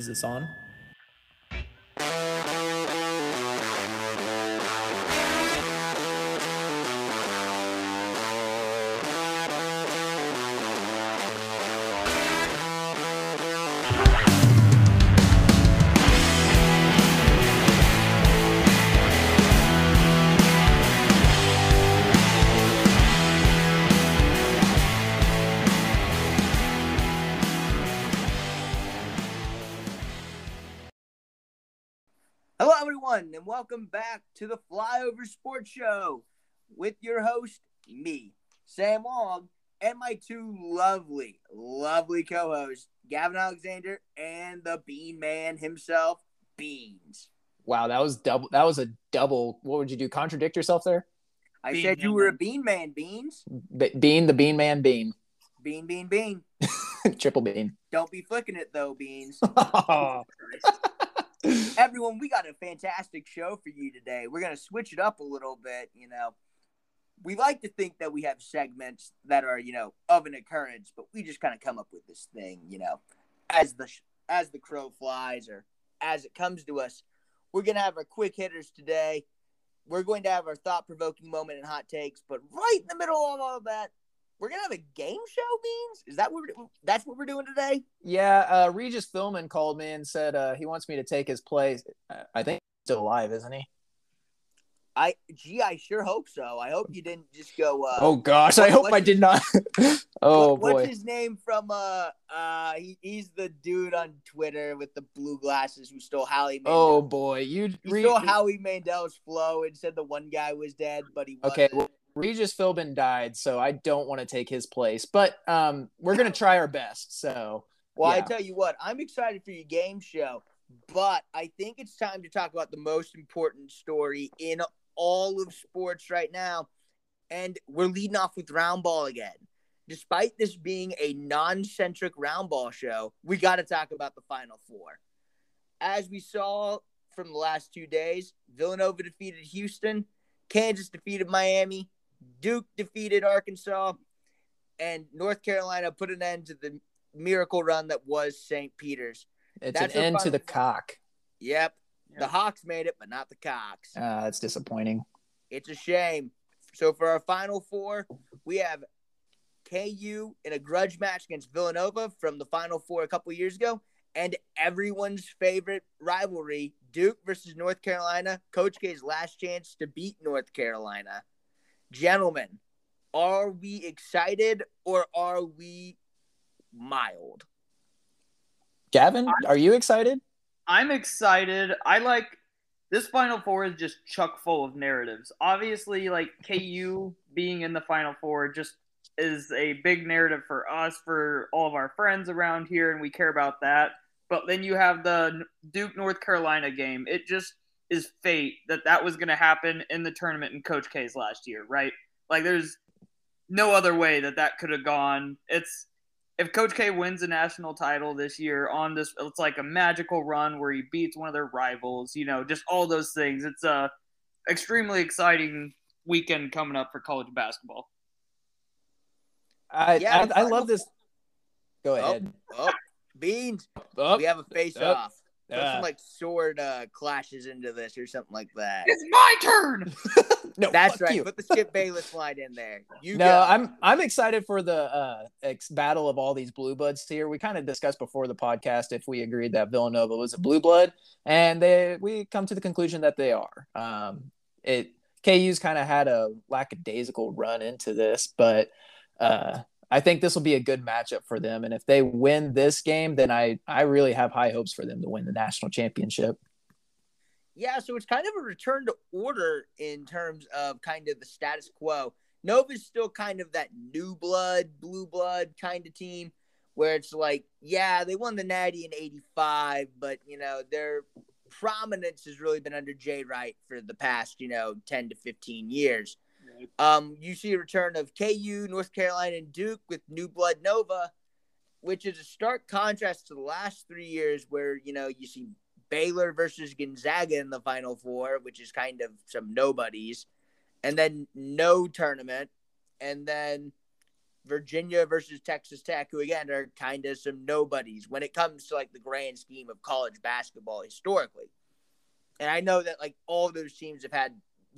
Is this on? Flyover Sports Show with your host, me, Sam Long, and my two lovely, lovely co hosts, Gavin Alexander and the Bean Man himself, Beans. Wow, that was double. That was a double. What would you do? Contradict yourself there? I Bean said you were a Bean Man, Beans. Be- bean the bean man bean. Bean, bean, bean. Triple bean. Don't be flicking it, though, Beans. Oh. Everyone, we got a fantastic show for you today. We're going to switch it up a little bit. You know, we like to think that we have segments that are, you know, of an occurrence, but we just kind of come up with this thing, you know, as the as the crow flies or as it comes to us. We're going to have our quick hitters today. We're going to have our thought provoking moment and hot takes, but right in the middle of all that, we're going to have a game show, Beans. Is that what we're, that's what we're doing today? yeah. Uh, Regis Philbin called me and said uh, he wants me to take his place. I think he's still alive, isn't he? I gee, I sure hope so. I hope you didn't just go. Uh, oh gosh, I hope I did not. oh what- what's his name from? Uh, uh, he, he's the dude on Twitter with the blue glasses who stole Howie. Mandel. Oh boy, you he Re- stole Howie Mandel's flow and said the one guy was dead, but he wasn't. Okay, well, Regis Philbin died, so I don't want to take his place, but um, we're gonna try our best. So Well, I tell you what, I'm excited for your game show, but I think it's time to talk about the most important story in all of sports right now. And we're leading off with round ball again. Despite this being a non centric round ball show, we got to talk about the Final Four. As we saw from the last two days, Villanova defeated Houston, Kansas defeated Miami, Duke defeated Arkansas, and North Carolina put an end to the miracle run that was St. Peter's. it's That's an our end to the cock. Yep. The Hawks made it, but not the Cocks. Uh, that's disappointing. It's a shame. So for our final four, we have KU in a grudge match against Villanova from the final four a couple years ago, and everyone's favorite rivalry, Duke versus North Carolina. Coach K's last chance to beat North Carolina. Gentlemen, are we excited or are we mild? Gavin, are you excited? I'm excited. I like this Final Four is just chock full of narratives. Obviously, like KU being in the Final Four just is a big narrative for us, for all of our friends around here, and we care about that. But then you have the Duke North Carolina game. It just is fate that that was going to happen in the tournament in Coach K's last year, right? Like, there's no other way that that could have gone. It's if Coach K wins a national title this year on this, it's like a magical run where he beats one of their rivals. You know, just all those things. It's a extremely exciting weekend coming up for college basketball. I Yeah, I, I love this. Go oh, ahead. Oh, Beans, Oh, we have a face oh, off. Put uh, some like sword uh, clashes into this or something like that. It's my turn. no, That's fuck right. you. Put the Skip Bayless line in there. You no, go. I'm I'm excited for the uh, ex- battle of all these blue bloods here. We kind of discussed before the podcast if we agreed that Villanova was a blue blood, and they we come to the conclusion that they are. Um, it KU's kind of had a lackadaisical run into this, but uh, I think this will be a good matchup for them. And if they win this game, then I I really have high hopes for them to win the national championship. Yeah, so it's kind of a return to order in terms of kind of the status quo. Nova's still kind of that new blood, blue blood kind of team where it's like, yeah, they won the Natty in 85, but, you know, their prominence has really been under Jay Wright for the past, you know, 10 to 15 years. Um, you see a return of KU, North Carolina, and Duke with New Blood Nova, which is a stark contrast to the last three years where, you know, you see Baylor versus Gonzaga in the Final Four, which is kind of some nobodies, and then no tournament, and then Virginia versus Texas Tech, who again are kind of some nobodies when it comes to like the grand scheme of college basketball historically. And I know that like all those teams have had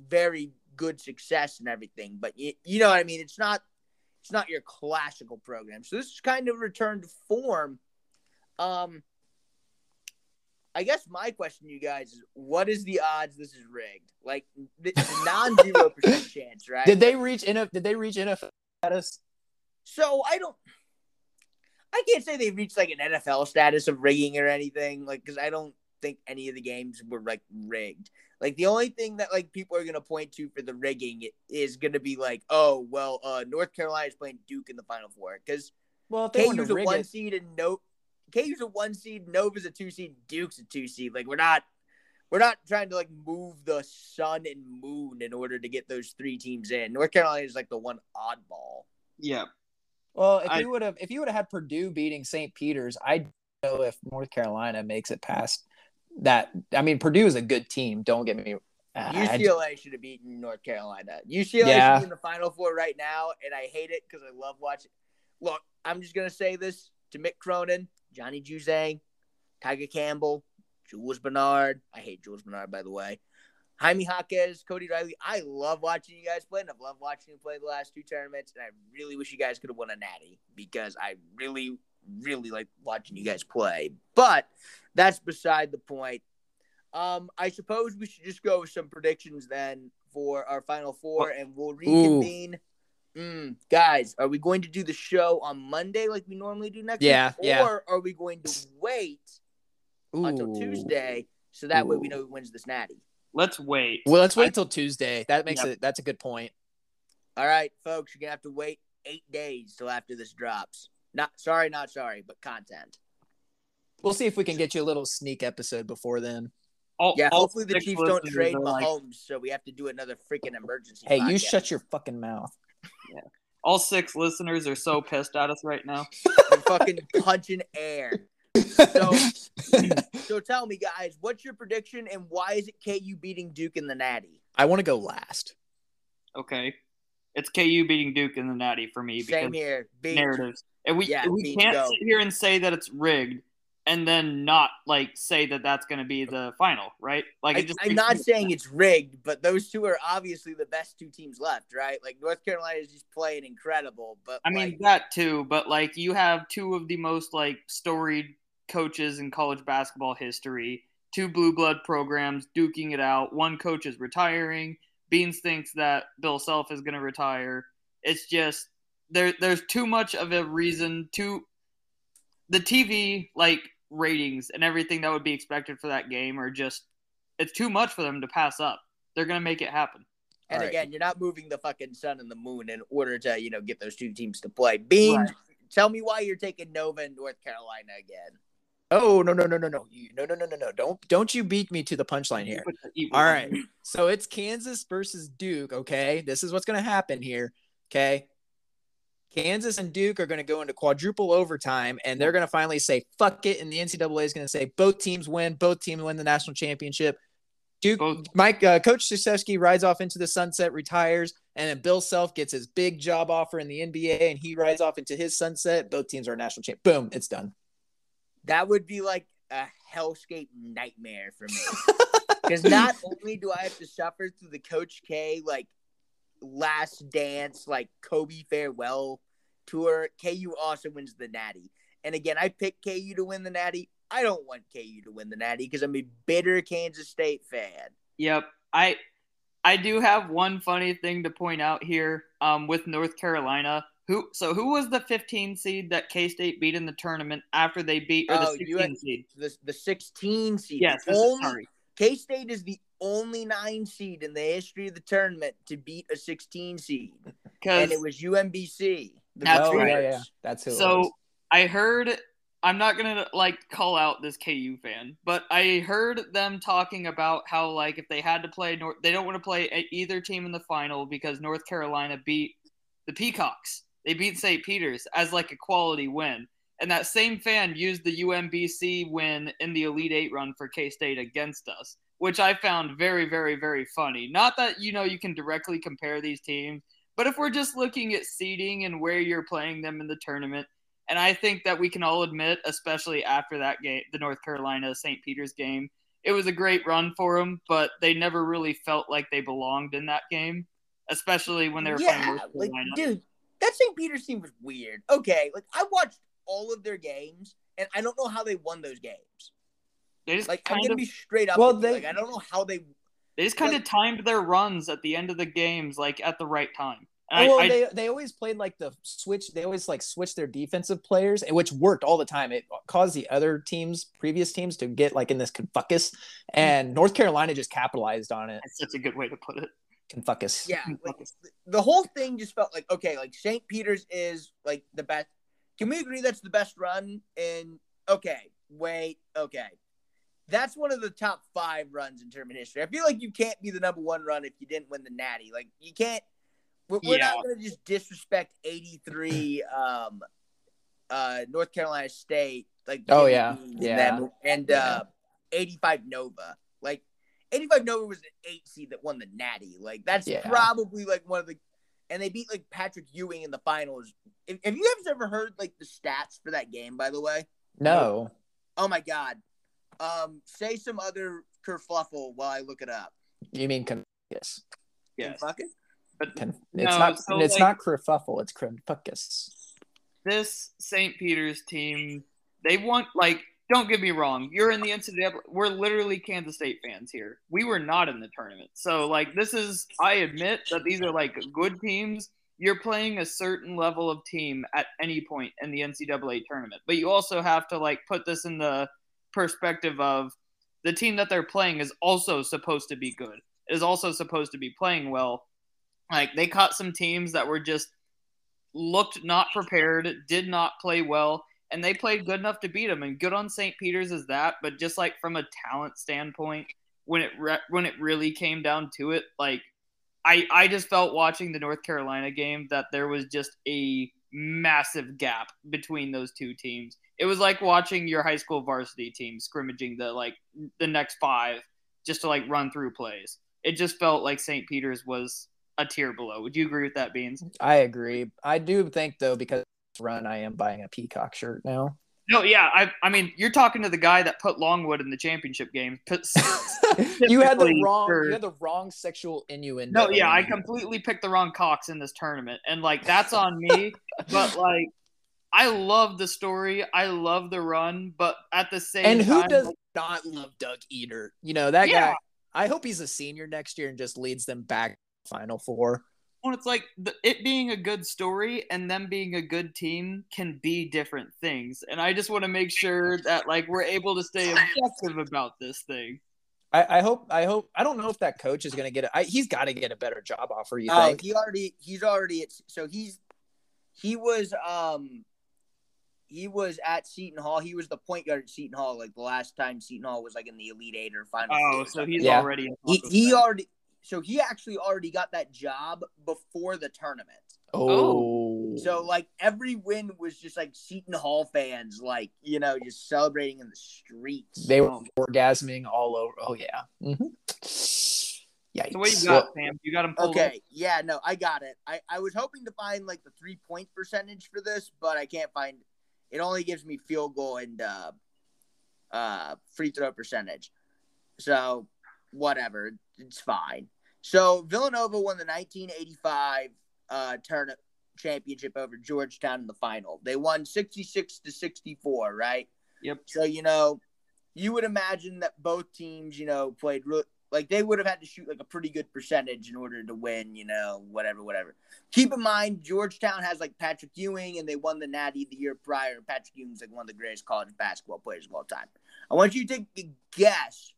very good success and everything, but you, you know what I mean? It's not it's not your classical program. So this is kind of return to form. Um I guess my question to you guys is what is the odds this is rigged? Like it's non zero percent chance, right? Did they reach NF did they reach NFL status? So I don't I can't say they reached like an NFL status of rigging or anything, like because I don't think any of the games were like rigged. Like the only thing that like people are gonna point to for the rigging is gonna be like, oh well, uh, North Carolina is playing Duke in the Final Four because well, if they KU's a one it, seed and no KU's a one seed, Nova's a two seed, Duke's a two seed. Like we're not we're not trying to like move the sun and moon in order to get those three teams in. North Carolina is like the one oddball. Yeah. well, if I- you would have if you would have had Purdue beating St. Peter's, I don't know if North Carolina makes it past that. I mean, Purdue is a good team. Don't get me. Uh, I- UCLA should have beaten North Carolina. UCLA Yeah. should be in the Final Four right now, and I hate it because I love watching. Look, I'm just gonna say this to Mick Cronin, Johnny Juzang, Tiger Campbell, Jules Bernard. I hate Jules Bernard, by the way. Jaime Jaquez, Cody Riley. I love watching you guys play, and I've loved watching you play the last two tournaments. And I really wish you guys could have won a natty because I really, really like watching you guys play. But that's beside the point. Um, I suppose we should just go with some predictions then for our final four, and we'll reconvene. Mm, guys, are we going to do the show on Monday like we normally do next Yeah, week, yeah. or are we going to wait until Tuesday so that way we know who wins this natty? Let's wait. Well, let's wait until Tuesday. That makes Yep. it. That's a good point. All right, folks, you're gonna have to wait eight days till after this drops. Not sorry, not sorry, but content. We'll see if we can get you a little sneak episode before then. All, Yeah, all hopefully the Chiefs don't trade are like- Mahomes, so we have to do another freaking emergency. Hey, you shut your fucking mouth. Yeah. all six listeners are so pissed at us right now. You're fucking punching air. So, so tell me, guys, what's your prediction and why is it KU beating Duke in the Natty? I want to go last. Okay, it's KU beating Duke in the Natty for me because Same here. Beat. narratives, and we Yeah, we can't go. sit here and say that it's rigged and then not like say that that's going to be the final, right? Like I, it just I'm not saying sense. it's rigged, but those two are obviously the best two teams left, right? Like North Carolina is just playing incredible, but I mean that too, but like you have two of the most like storied coaches in college basketball history, two blue blood programs duking it out. One coach is retiring. Beans thinks that Bill Self is going to retire. It's just there. There's too much of a reason to the TV like ratings and everything that would be expected for that game are just it's too much for them to pass up. They're going to make it happen. and All right. again, you're not moving the fucking sun and the moon in order to you know get those two teams to play. Beans, Right. tell me why you're taking Nova and North Carolina again. Oh no no no no no You- no no no no no! Don't don't you beat me to the punchline here. Put the evil All on right. me. So it's Kansas versus Duke. Okay, this is what's going to happen here. Okay, Kansas and Duke are going to go into quadruple overtime, and they're going to finally say "fuck it," and the NCAA is going to say both teams win, both teams win the national championship. Duke, Both- Mike, uh, Coach Krzyzewski rides off into the sunset, retires, and then Bill Self gets his big job offer in the NBA, and he rides off into his sunset. Both teams are national champ. Boom, it's done. That would be like a hellscape nightmare for me. Because not only do I have to suffer through the Coach K like last dance, like Kobe farewell tour, KU also wins the Natty. And again, I picked KU to win the Natty. I don't want KU to win the Natty because I'm a bitter Kansas State fan. Yep. I I do have one funny thing to point out here um, with North Carolina. Who so who was the 15 seed that K State beat in the tournament after they beat or the Oh, 16 had- seed? The the 16 seed. Yes, The only sorry. K State is the only nine seed in the history of the tournament to beat a 16 seed, and it was UMBC. The That's oh right. yeah, yeah, that's who. it So was. I heard I'm not gonna like call out this KU fan, but I heard them talking about how like if they had to play North, they don't want to play either team in the final because North Carolina beat the Peacocks. They beat St. Peter's as like a quality win, and that same fan used the UMBC win in the Elite Eight run for K State against us, which I found very, very, very funny. Not that you know you can directly compare these teams, But if we're just looking at seeding and where you're playing them in the tournament, and I think that we can all admit, especially after that game, the North Carolina St. Peter's game, it was a great run for them, but they never really felt like they belonged in that game, especially when they were playing yeah, North like Carolina. dude, that St. Peter's team was weird. Okay, like I watched all of their games, and I don't know how they won those games. they just Like I'm gonna of be straight up. Well, they- like I don't know how they. they just kind of timed their runs at the end of the games like at the right time. And oh, I- well, I- they they always played like the switch. They always like switch their defensive players, which worked all the time. It caused the other teams, previous teams, to get like in this confuckus, and North Carolina just capitalized on it. that's such a good way to put it. Confuckus. Yeah, like the whole thing just felt like okay, like St. Peter's is like the best. Can we agree that's the best run? In okay, wait, okay, that's one of the top five runs in tournament history. I feel like you can't be the number one run if you didn't win the Natty. Like you can't. We're, we're Yeah. not going to just disrespect eighty three, um, uh, North Carolina State. Like Oh, yeah. Yeah. them, and uh, eighty five Nova. Like 85 Nova was an eight seed that won the Natty. Like that's Yeah. probably like one of the, and they beat like Patrick Ewing in the finals. If, have you guys ever heard like the stats for that game? By the way, No. oh my god, um, say some other kerfluffle while I look it up. You mean confuckus? Yes. Fuck it. But Con- it's No, not. so, it's like- not kerfuffle. It's confuckus. this St. Peter's team, they want like. Don't get me wrong. You're in the NCAA. We're literally Kansas State fans here. We were not in the tournament, so like this is. I admit that these are like good teams. You're playing a certain level of team at any point in the NCAA tournament, but you also have to like put this in the perspective of the team that they're playing is also supposed to be good. Is also supposed to be playing well. Like they caught some teams that were just looked not prepared, did not play well, and they played good enough to beat them. And good on St. Peter's is that, but just like from a talent standpoint, when it re- when it really came down to it, like I I just felt watching the North Carolina game that there was just a massive gap between those two teams. It was like watching your high school varsity team scrimmaging the like the next five just to like run through plays. It just felt like St. Peter's was a tier below. Would you agree with that, Beans? I agree. I do think though because run, I am buying a peacock shirt now. No, yeah, I, I mean, you're talking to the guy that put Longwood in the championship game. You had the wrong. for- You had the wrong sexual innuendo. no, yeah, I completely picked the wrong Cox in this tournament, and like that's on me. but like, I love the story, I love the run, but at the same And who time, does like, not love Doug Edert? You know that Yeah. guy. I hope he's a senior next year and just leads them back Final Four. When it's like the, it being a good story and them being a good team can be different things, and I just want to make sure that like we're able to stay objective about this thing. I, I hope. I hope. I don't know if that coach is going to get it. He's got to get a better job offer. You Oh, think? he already he's already at so he's he was um he was at Seton Hall. He was the point guard at Seton Hall like the last time Seton Hall was like in the Elite Eight or Final. Oh, so he's Yeah. already he he already so he actually already got that job before the tournament. oh, So like every win was just like Seton Hall fans like you know just celebrating in the streets. they were Um, orgasming all over. Oh yeah. Mm-hmm. Yikes. So what you Well, got, Sam? You got him pulled. Okay, yeah, no, I got it. I, I was hoping to find like the three point percentage for this, but I can't find. It only gives me field goal and uh, uh, free throw percentage. So whatever, it's fine. So Villanova won the 1985 uh, tournament championship over Georgetown in the final. They won 66 to 64, right? Yep. So you know, you would imagine that both teams, you know, played real like they would have had to shoot like a pretty good percentage in order to win, you know, whatever, whatever. Keep in mind, Georgetown has like Patrick Ewing, and they won the Natty the year prior. Patrick Ewing's like one of the greatest college basketball players of all time. I want you to take a guess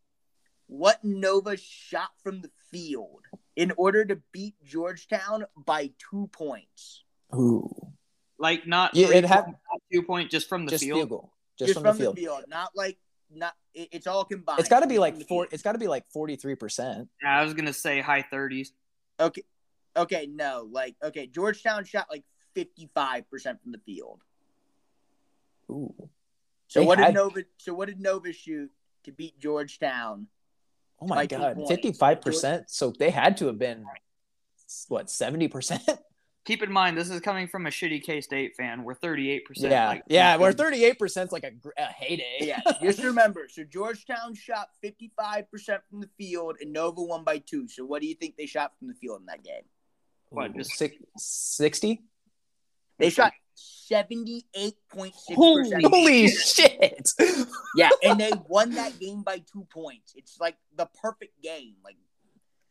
what Nova shot from the field in order to beat Georgetown by two points. Ooh. Like not Yeah, it had- point, two point, just from the just field. field goal. Just, from, the field. not like not. It, it's all combined. It's got to be like four. field. It's got to be like forty three percent. Yeah, I was gonna say high thirties. Okay. Okay, no. Like, okay, Georgetown shot like 55% from the field. Ooh. So They what had- did Nova so what did Nova shoot to beat Georgetown? Oh my two god, fifty five percent. So they had to have been what seventy percent. Keep in mind, this is coming from a shitty K State fan. We're 38%. Yeah, like, yeah, we're thirty eight percent. Like a, a heyday. yeah, just remember. So Georgetown shot 55% from the field and Nova won by two. So what do you think they shot from the field in that game? What, just- six- sixty. They shot 78.6%. Holy Holy shit! Yeah, and they won that game by two points. It's like the perfect game. Like,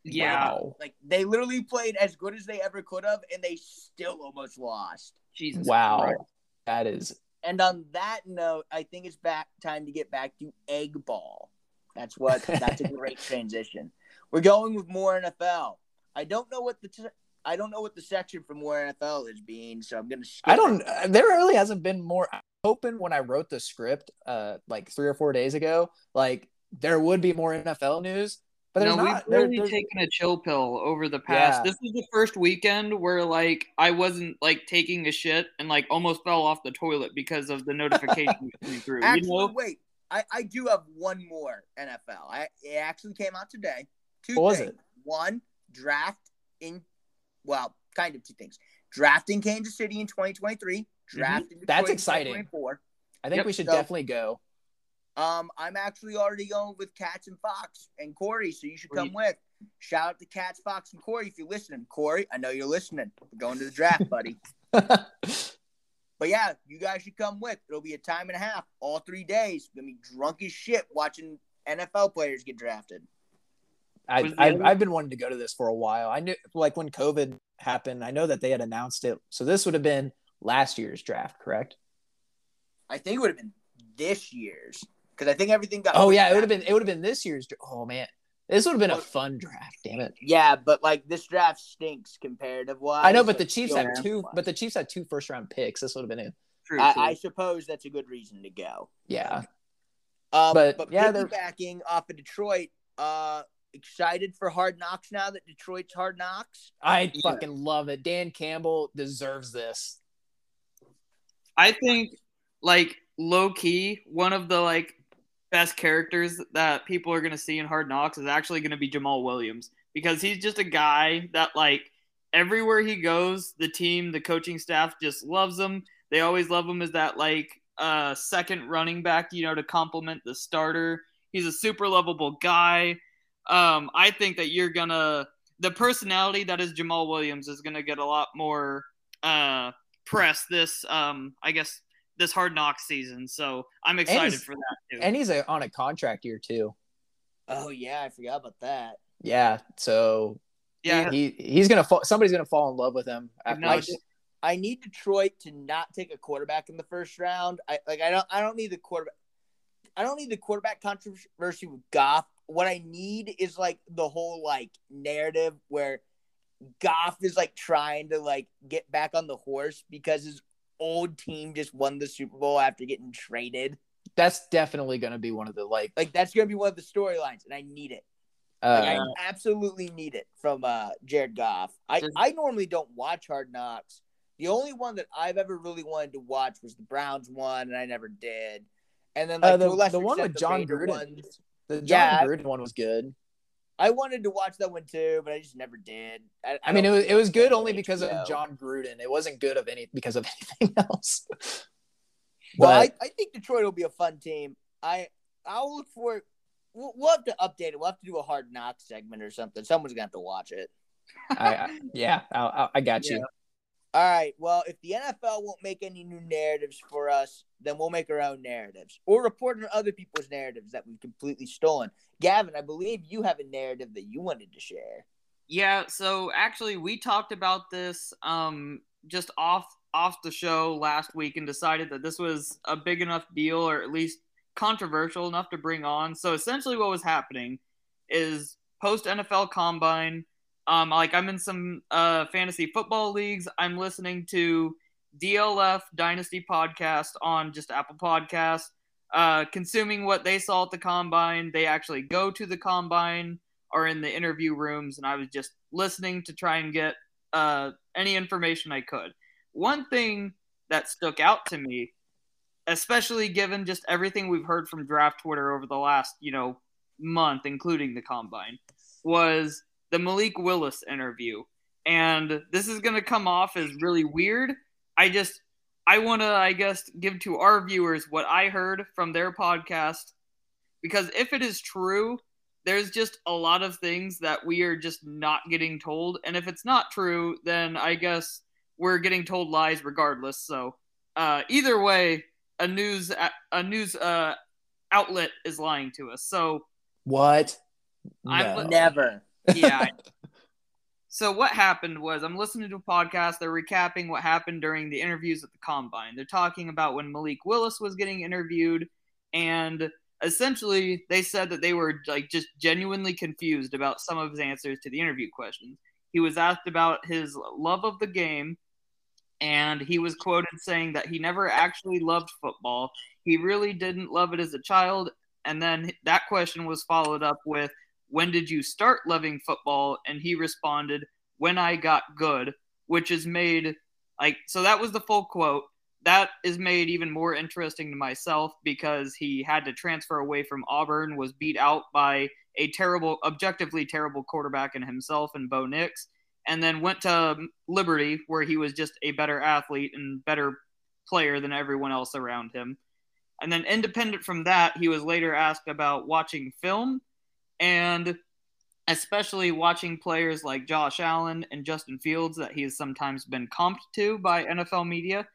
Yeah. Wow. like they literally played as good as they ever could have, and they still almost lost. Jesus. Wow. Christ. That is And on that note, I think it's back time to get back to egg ball. That's what. That's a great transition. We're going with more NFL. I don't know what the t- I don't know what the section from more NFL is being, so I'm gonna. Skip I don't. it. uh, There really hasn't been more. I'm hoping when I wrote the script, uh, like three or four days ago, like there would be more NFL news, but there's no, not. we've There- really there's- taken a chill pill over the past. Yeah. This was the first weekend where like I wasn't like taking a shit and like almost fell off the toilet because of the notification coming through. Actually, you know? wait. I, I do have one more NFL. I it actually came out today. Two What was things. it? One draft in, well, kind of two things. Drafting Kansas City in 2023. Drafting Mm-hmm. That's exciting. 2024. I think Yep, we should so- definitely go. Um, I'm actually already going with Cats and Fox and Corey, so you should come Sweet. with. Shout out to Cats, Fox, and Corey if you're listening. Corey, I know you're listening. We're going to the draft, buddy. But yeah, you guys should come with. It'll be a time and a half, all three days. We're gonna be drunk as shit watching NFL players get drafted. I, I've, I've been wanting to go to this for a while. I knew, like, when COVID happened, I know that they had announced it. So this would have been last year's draft, correct? I think it would have been this year's because I think everything got. Oh yeah, it would have been. It would have been this year's. Oh man, this would have been a fun draft. Damn it. Yeah, but like this draft stinks comparative wise. I know, but the Chiefs had two. But the Chiefs had two first round picks. This would have been it. True, true. I, I suppose that's a good reason to go. Yeah. Um, But, but, yeah, they're- off of Detroit, uh, excited for Hard Knocks now that Detroit's Hard Knocks. I Yeah. fucking love it. Dan Campbell deserves this. I think like low key, one of the like best characters that people are gonna see in Hard Knocks is actually gonna be Jamaal Williams because he's just a guy that like everywhere he goes, the team, the coaching staff just loves him. They always love him as that like uh second running back, you know, to complement the starter. He's a super lovable guy. Um, I think that you're gonna the personality that is Jamaal Williams is gonna get a lot more uh press this um I guess this hard knock season. So I'm excited for that too. And he's a, on a contract year too. Oh yeah, I forgot about that. Yeah. So yeah, he he's gonna fall. Somebody's gonna fall in love with him. After No, I, I need Detroit to not take a quarterback in the first round. I like I don't I don't need the quarterback. I don't need the quarterback controversy with Goff. What I need is like the whole like narrative where Goff is like trying to like get back on the horse because his old team just won the Super Bowl after getting traded. That's definitely gonna be one of the like. Like that's gonna be one of the storylines, and I need it. Like, Uh, I absolutely need it from uh, Jared Goff. I, I normally don't watch Hard Knocks. The only one that I've ever really wanted to watch was the Browns one, and I never did. And then like Uh, the- to the one with Jon Raider Gruden. ones. The Jon yeah. Gruden one was good. I wanted to watch that one too, but I just never did. I, I, mean, it was it was good only because HBO. of Jon Gruden. It wasn't good of any because of anything else. Well, I, I think Detroit will be a fun team. I I'll look for. We'll, we'll have to update it. We'll have to do a Hard knock segment or something. Someone's gonna have to watch it. I, I yeah, I, I, I got you. All right. Well, if the NFL won't make any new narratives for us, then we'll make our own narratives or report on other people's narratives that we've completely stolen. Gavin, I believe you have a narrative that you wanted to share. Yeah, so actually we talked about this um just off off the show last week and decided that this was a big enough deal or at least controversial enough to bring on. So essentially what was happening is post NFL combine um like I'm in some uh fantasy football leagues. I'm listening to DLF Dynasty podcast on just Apple Podcast. Uh, consuming what they saw at the combine, they actually go to the combine are in the interview rooms, and I was just listening to try and get uh, any information I could. One thing that stuck out to me, especially given just everything we've heard from draft Twitter over the last, you know, month, including the combine, was the Malik Willis interview. and this is going to come off as really weird. I just I want to I guess give to our viewers what I heard from their podcast because if it is true, there's just a lot of things that we are just not getting told and if it's not true, then I guess we're getting told lies regardless. So, uh, either way, a news a news uh, outlet is lying to us. So, what? I'm Never. Yeah. so what happened was I'm listening to a podcast. They're recapping what happened during the interviews at the combine. They're talking about when Malik Willis was getting interviewed, and essentially they said that they were like just genuinely confused about some of his answers to the interview questions. He was asked about his love of the game, and he was quoted saying that he never actually loved football. He really didn't love it as a child. And then that question was followed up with, when did you start loving football? And he responded, when I got good, which is made like, so that was the full quote. That is made even more interesting to myself because he had to transfer away from Auburn, was beat out by a terrible, objectively terrible quarterback in himself and Bo Nix, and then went to Liberty where he was just a better athlete and better player than everyone else around him. And then, independent from that, he was later asked about watching film and especially watching players like Josh Allen and Justin Fields that he has sometimes been comped to by NFL media.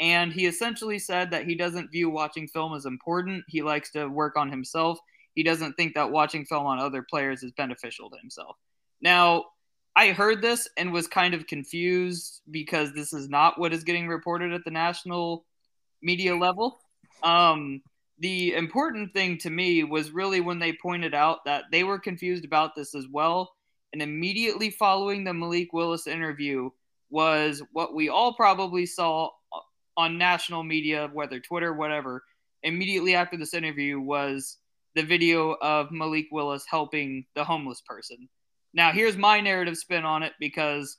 And he essentially said that he doesn't view watching film as important. He likes to work on himself. He doesn't think that watching film on other players is beneficial to himself. Now, I heard this and was kind of confused because this is not what is getting reported at the national media level. Um, the important thing to me was really when they pointed out that they were confused about this as well. And immediately following the Malik Willis interview was what we all probably saw on national media, whether Twitter, whatever. Immediately after this interview was the video of Malik Willis helping the homeless person. Now, here's my narrative spin on it because,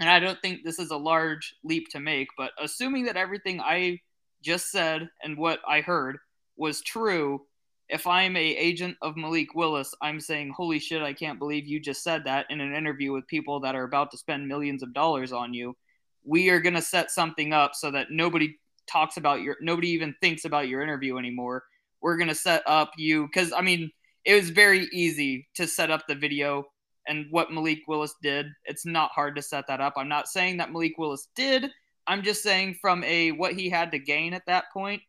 and I don't think this is a large leap to make, but assuming that everything I just said and what I heard was true, if I'm a agent of Malik Willis, I'm saying, "Holy shit, I can't believe you just said that in an interview with people that are about to spend millions of dollars on you." We are going to set something up so that nobody talks about your nobody even thinks about your interview anymore. We're going to set up you cuz I mean, it was very easy to set up the video and what Malik Willis did. It's not hard to set that up. I'm not saying that Malik Willis did. I'm just saying from a what he had to gain at that point,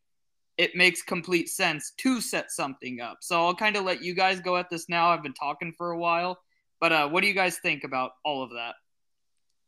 it makes complete sense to set something up. So I'll kind of let you guys go at this now. I've been talking for a while, but uh, what do you guys think about all of that?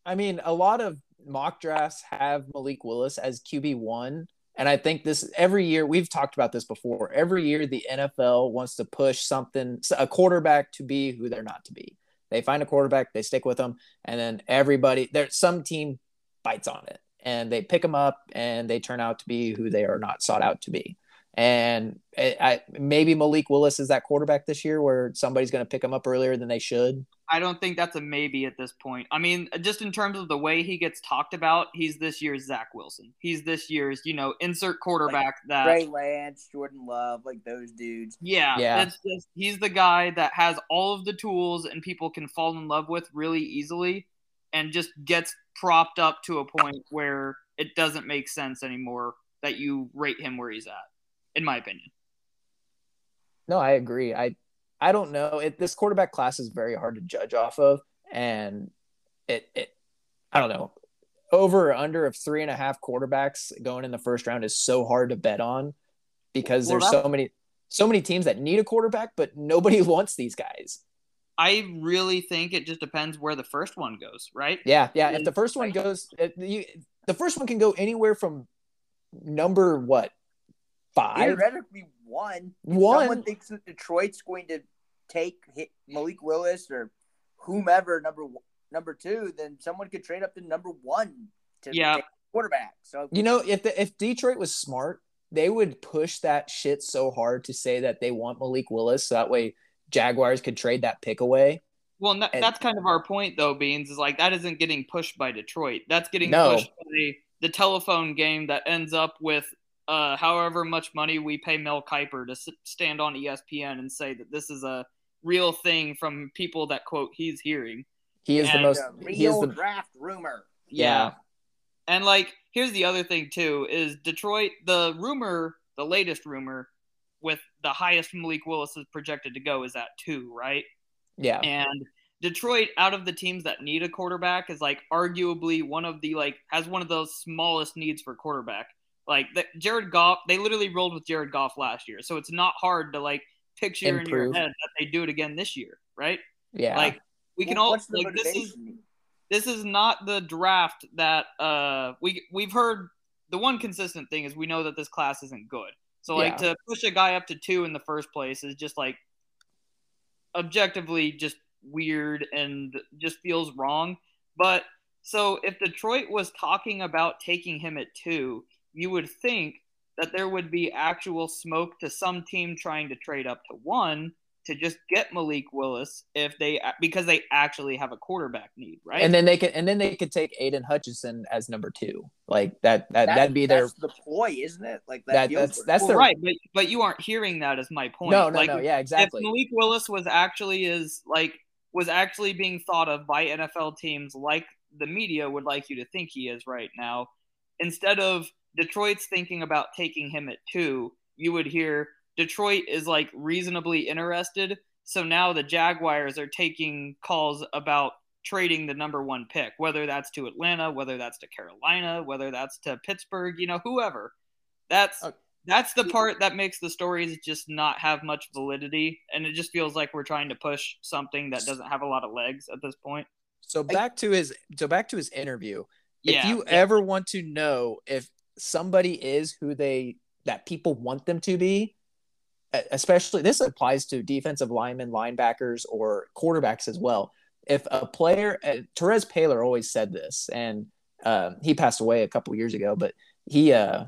I mean, a lot of mock drafts have Malik Willis as QB one. And I think this every year we've talked about this before. Every year the NFL wants to push something a quarterback to be who they're not to be. They find a quarterback, they stick with them, and then everybody there some team bites on it and they pick them up and they turn out to be who they are not sought out to be. And I, I, maybe Malik Willis is that quarterback this year where somebody's going to pick him up earlier than they should. I don't think that's a maybe at this point. I mean, just in terms of the way he gets talked about, he's this year's Zach Wilson. He's this year's, you know, insert quarterback that Trey Lance, Jordan Love, like those dudes. Yeah, Yeah. It's just, he's the guy that has all of the tools and people can fall in love with really easily, and just gets propped up to a point where it doesn't make sense anymore that you rate him where he's at, in my opinion. No, I agree. I I don't know. It, this quarterback class is very hard to judge off of, and it it I don't know. Over or under of three and a half quarterbacks going in the first round is so hard to bet on because Well, there's so many so many teams that need a quarterback, but nobody wants these guys. I really think it just depends where the first one goes, right? Yeah, yeah. If the first one goes, you, the first one can go anywhere from number what five, Theoretically, one. If One. Someone thinks that Detroit's going to take hit Malik Willis or whomever number number two, then someone could trade up to number one to Yeah. take quarterback. So You know, if the, if Detroit was smart, they would push that shit so hard to say that they want Malik Willis, so that way Jaguars could trade that pick away. Well, and that, And- that's kind of our point, though, Beans, is like that isn't getting pushed by Detroit. That's getting No. pushed by the telephone game that ends up with uh, however much money we pay Mel Kiper to s- stand on ESPN and say that this is a real thing from people that, quote, he's hearing. He is the And, most. The He is the draft rumor. yeah. And like, here's the other thing too: is Detroit the rumor, the latest rumor, with the highest Malik Willis is projected to go is at two, right? yeah. And Detroit, out of the teams that need a quarterback, is like arguably one of the like has one of those smallest needs for quarterback. Like the, Jared Goff, they literally rolled with Jared Goff last year, so it's not hard to like picture in your head that they do it again this year, right? Yeah. Like we can Well, all what's the like this is this is not the draft that uh we we've heard the one consistent thing is we know that this class isn't good. So like Yeah. to push a guy up to 2 in the first place is just like objectively just weird and just feels wrong. But so if Detroit was talking about taking him at 2, you would think that there would be actual smoke to some team trying to trade up to 1 to just get Malik Willis if they because they actually have a quarterback need, right? and then they could and then they could take Aidan Hutchinson as number two. Like that that That- that'd be their that's the ploy, isn't it? Like that. that that's that's Well, their right, but but you aren't hearing that as my point. no no like, no yeah exactly If Malik Willis was actually is like was actually being thought of by NFL teams like the media would like you to think he is right now, instead of Detroit's thinking about taking him at two, you would hear Detroit is like reasonably interested. So now the Jaguars are taking calls about trading the number one pick, whether that's to Atlanta, whether that's to Carolina, whether that's to Pittsburgh, you know, whoever. That's Okay. that's the part that makes the stories just not have much validity, and it just feels like we're trying to push something that doesn't have a lot of legs at this point. so back to his so back to his interview if you yeah. ever want to know if somebody is who they that people want them to be especially this applies to defensive linemen linebackers or quarterbacks as well if a player uh, Therese Paylor always said this and um, he passed away a couple years ago but he uh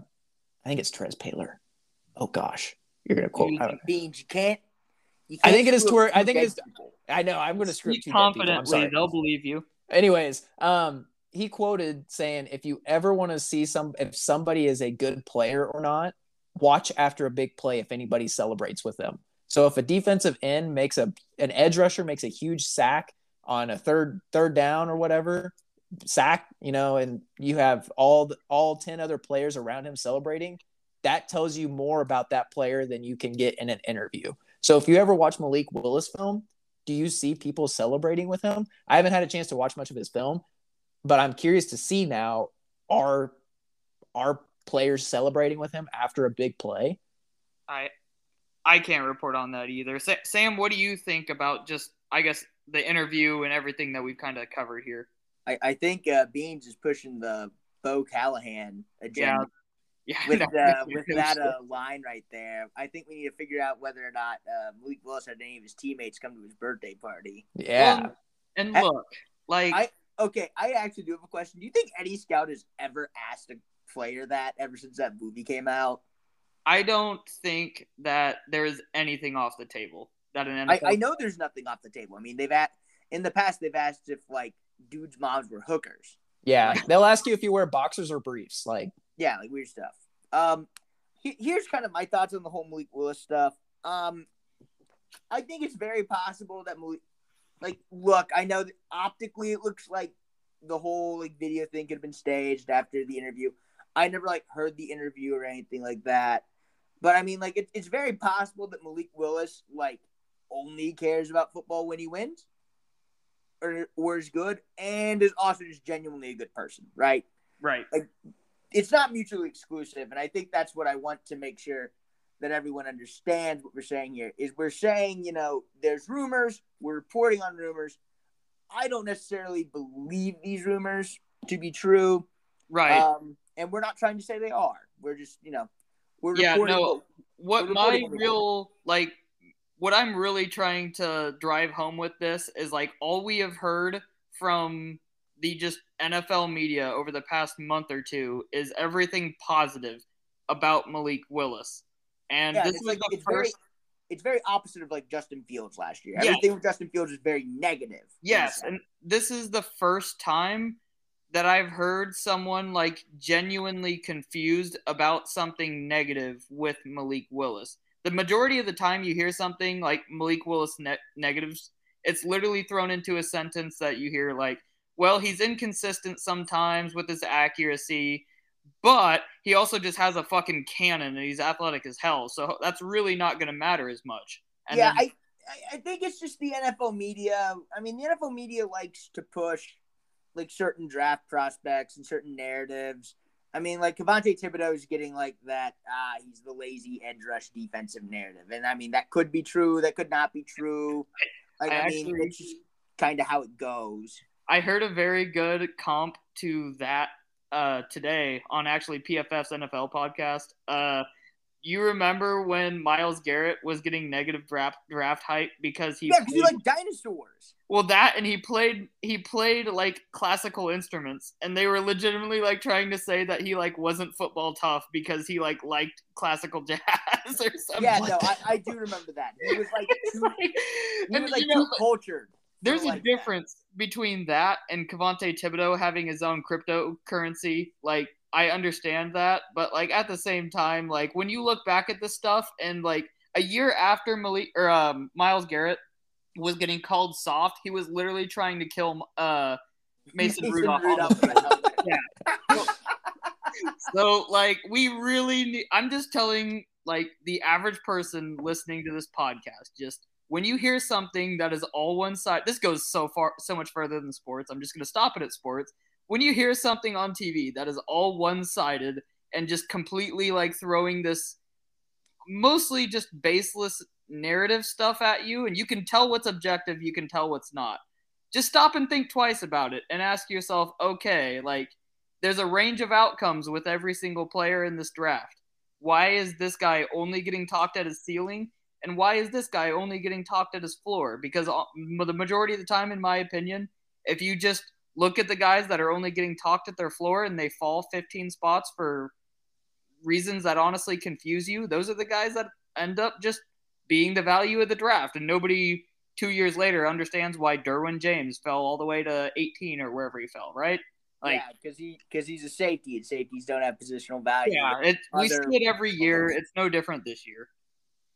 I think it's Therese Paylor oh gosh you're gonna quote I, don't- Beans, you can't. You I can't think it is screw toward- up I think it's. people. I know I'm gonna screw up Speak two dead people. I'm confidently; sorry. they'll believe you. anyways um he quoted saying if you ever want to see some if somebody is a good player or not watch after a big play if anybody celebrates with them so if a defensive end makes a an edge rusher makes a huge sack on a third third down or whatever sack you know and you have all the, all 10 other players around him celebrating that tells you more about that player than you can get in an interview so if you ever watch Malik Willis film do you see people celebrating with him? I haven't had a chance to watch much of his film, but I'm curious to see now are are players celebrating with him after a big play? I I can't report on that either. Sa- Sam, what do you think about just I guess the interview and everything that we've kind of covered here? I, I think uh, Beans is pushing the Bo Callahan agenda Yeah, with that- uh, with that uh, line right there. I think we need to figure out whether or not uh, Malik Willis had any of his teammates come to his birthday party. Yeah. Well, and I- look, like I- Okay, I actually do have a question. Do you think Eddie Scout has ever asked a player that ever since that movie came out? I don't think that there's anything off the table that an I, I know there's nothing off the table. I mean, they've at in the past they've asked if like dudes' moms were hookers. yeah. They'll ask you if you wear boxers or briefs. Like, Yeah, like weird stuff. Um, he- here's kind of my thoughts on the whole Malik Willis stuff. Um, I think it's very possible that Malik, like, look, I know that optically it looks like the whole like video thing could have been staged after the interview. I never like heard the interview or anything like that, but I mean, like, it, it's very possible that Malik Willis like only cares about football when he wins, or or is good, and is also just genuinely a good person, right? right. Like it's not mutually exclusive and i think that's what i want to make sure that everyone understands what we're saying here is we're saying you know there's rumors we're reporting on rumors i don't necessarily believe these rumors to be true Right. um, and we're not trying to say they are we're just you know we're Yeah, reporting no. what- my reporting on the real like what I'm really trying to drive home with this is like all we have heard from the just NFL media over the past month or two is everything positive about Malik Willis. And yeah, this was like the it's very first it's very opposite of like justin fields last year Yeah. everything with justin fields is very negative Yes, and this is the first time that I've heard someone like genuinely confused about something negative with Malik Willis. The majority of the time you hear something like Malik Willis ne- negatives, it's literally thrown into a sentence that you hear like, well, he's inconsistent sometimes with his accuracy, but he also just has a fucking cannon and he's athletic as hell. So that's really not going to matter as much. And yeah, then, I I think it's just the NFL media. I mean, the NFL media likes to push like certain draft prospects and certain narratives. I mean, like Kayvonte Thibodeaux is getting like that. Ah, he's the lazy edge rush defensive narrative, and I mean that could be true. That could not be true. Like, I, I mean, it's just kind of how it goes. I heard a very good comp to that uh, today on actually PFF's NFL podcast. Uh, you remember when Myles Garrett was getting negative draft draft hype because he Yeah, because you like dinosaurs. well that and he played he played like classical instruments and they were legitimately like trying to say that he like wasn't football tough because he like liked classical jazz or something. Yeah, no, I, I do remember that. He was like too, like- he was like you know, too cultured. there's a like that. difference between that and Cavante Thibodeaux having his own cryptocurrency. Like, I understand that, but like at the same time, like when you look back at this stuff and like a year after Malik or um, Myles Garrett was getting called soft, he was literally trying to kill uh, Mason, Rudolph. on the field. So like we really need I'm just telling like the average person listening to this podcast just when you hear something that is all one side this goes so far so much further than sports. I'm just going to stop it at sports. When you hear something on TV that is all one-sided and just completely like throwing this mostly just baseless narrative stuff at you and you can tell what's objective, you can tell what's not. Just stop and think twice about it and ask yourself, okay, like there's a range of outcomes with every single player in this draft. Why is this guy only getting talked at his ceiling? And why is this guy only getting talked at his floor? Because uh, the majority of the time, in my opinion, if you just look at the guys that are only getting talked at their floor and they fall 15 spots for reasons that honestly confuse you, those are the guys that end up just being the value of the draft. And nobody two years later understands why Derwin James fell all the way to 18 or wherever he fell, right? Like, yeah, because he because he's a safety, and safeties don't have positional value. Yeah, it, we see it every year. It's no different this year.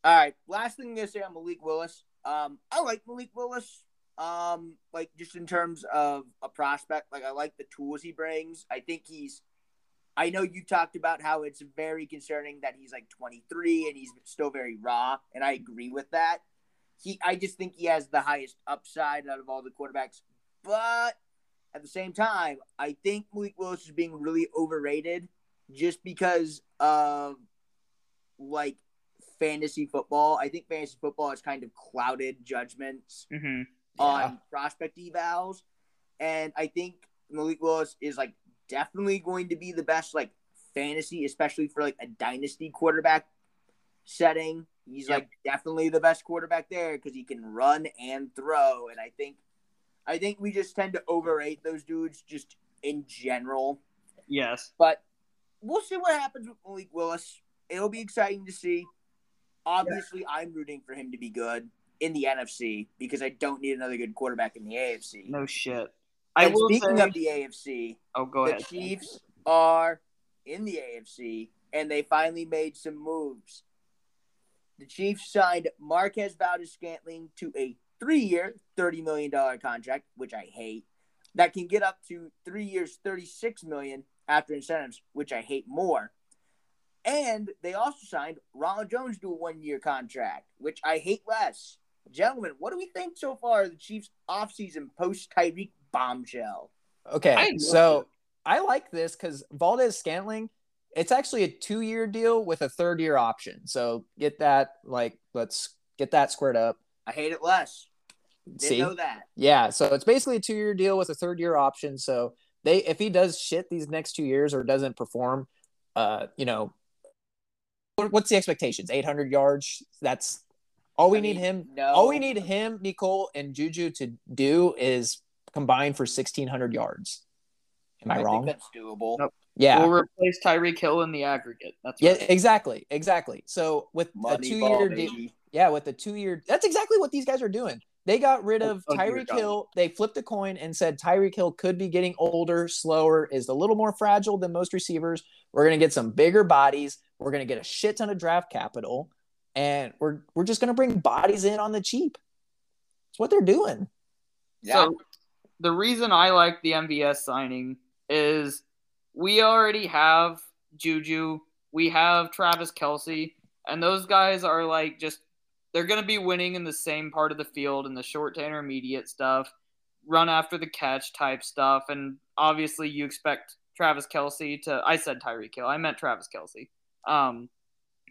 All right. Last thing I'm gonna say on Malik Willis. Um, I like Malik Willis. Um, like just in terms of a prospect, like I like the tools he brings. I think he's. I know you talked about how it's very concerning that he's like 23 and he's still very raw, and I agree with that. He, I just think he has the highest upside out of all the quarterbacks, but at the same time, I think Malik Willis is being really overrated just because of like fantasy football. I think fantasy football has kind of clouded judgments Mm-hmm. On prospect evals, and I think Malik Willis is like definitely going to be the best like fantasy, especially for like a dynasty quarterback setting. He's Yep. like definitely the best quarterback there because he can run and throw, and I think I think we just tend to overrate those dudes just in general. Yes. But we'll see what happens with Malik Willis. It'll be exciting to see. Obviously, I'm rooting for him to be good in the NFC because I don't need another good quarterback in the AFC. No shit. I and will speaking say. of the AFC, oh, go the ahead. Chiefs are in the AFC and they finally made some moves. The Chiefs signed Marquez Valdes-Scantling to a three year, $30 million contract, which I hate, that can get up to three years, 36 million after incentives, which I hate more. And they also signed Ronald Jones to a one year contract, which I hate less. Gentlemen, what do we think so far of the Chiefs offseason post Tyreek bombshell? Okay, I so it. I like this because Valdes-Scantling, it's actually a two-year deal with a third-year option. So get that, like, let's get that squared up. I hate it less. Didn't See, know that. yeah, so it's basically a two-year deal with a third-year option. So they, if he does shit these next two years or doesn't perform, uh, you know, what's the expectations? Eight hundred yards. That's all we I need mean, him. No. All we need him, Mecole, and Juju to do is combine for sixteen hundred yards. Am I, I wrong? Think that's doable. Nope. Yeah. We'll replace Tyreek Hill in the aggregate. That's Yeah, right. exactly, exactly. So with a two ball, year deal, baby. yeah, with a two year, that's exactly what these guys are doing. They got rid of Oh, dear Tyreek Hill. They flipped a coin and said Tyreek Hill could be getting older, slower, is a little more fragile than most receivers. We're gonna get some bigger bodies. We're gonna get a shit ton of draft capital, and we're we're just gonna bring bodies in on the cheap. It's what they're doing. Yeah. So the reason I like the MVS signing is we already have Juju, we have Travis Kelce, and those guys are like just they're going to be winning in the same part of the field in the short to intermediate stuff, run after the catch type stuff, and obviously you expect Travis Kelce to I said Tyreek Hill, I meant Travis Kelce. Um,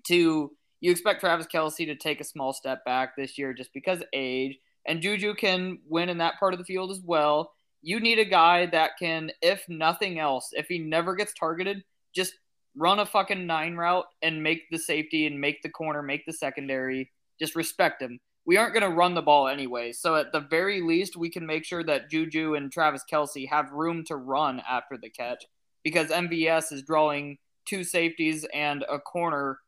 to you expect Travis Kelce to take a small step back this year just because age, and Juju can win in that part of the field as well. You need a guy that can, if nothing else, if he never gets targeted, just run a fucking nine route and make the safety and make the corner, make the secondary. Just respect him. We aren't going to run the ball anyway. So at the very least, we can make sure that Juju and Travis Kelce have room to run after the catch because MVS is drawing two safeties and a corner,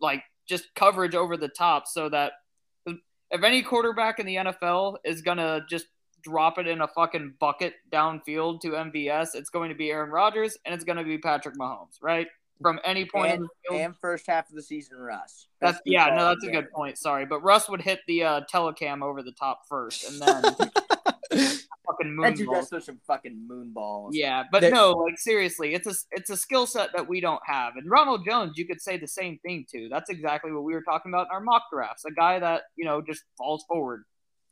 like just coverage over the top so that if any quarterback in the NFL is going to just drop it in a fucking bucket downfield to MVS, it's going to be Aaron Rodgers and it's going to be Patrick Mahomes, right? From any point in and, the field. and first half of the season, Russ. That's Let's yeah, no, that's a good point. Sorry, but Russ would hit the uh, telecam over the top first, and then fucking That dude moonball. does some fucking moon balls. Yeah, but There- no, like seriously, it's a it's a skill set that we don't have. And Ronald Jones, you could say the same thing too. That's exactly what we were talking about in our mock drafts. A guy that you know just falls forward.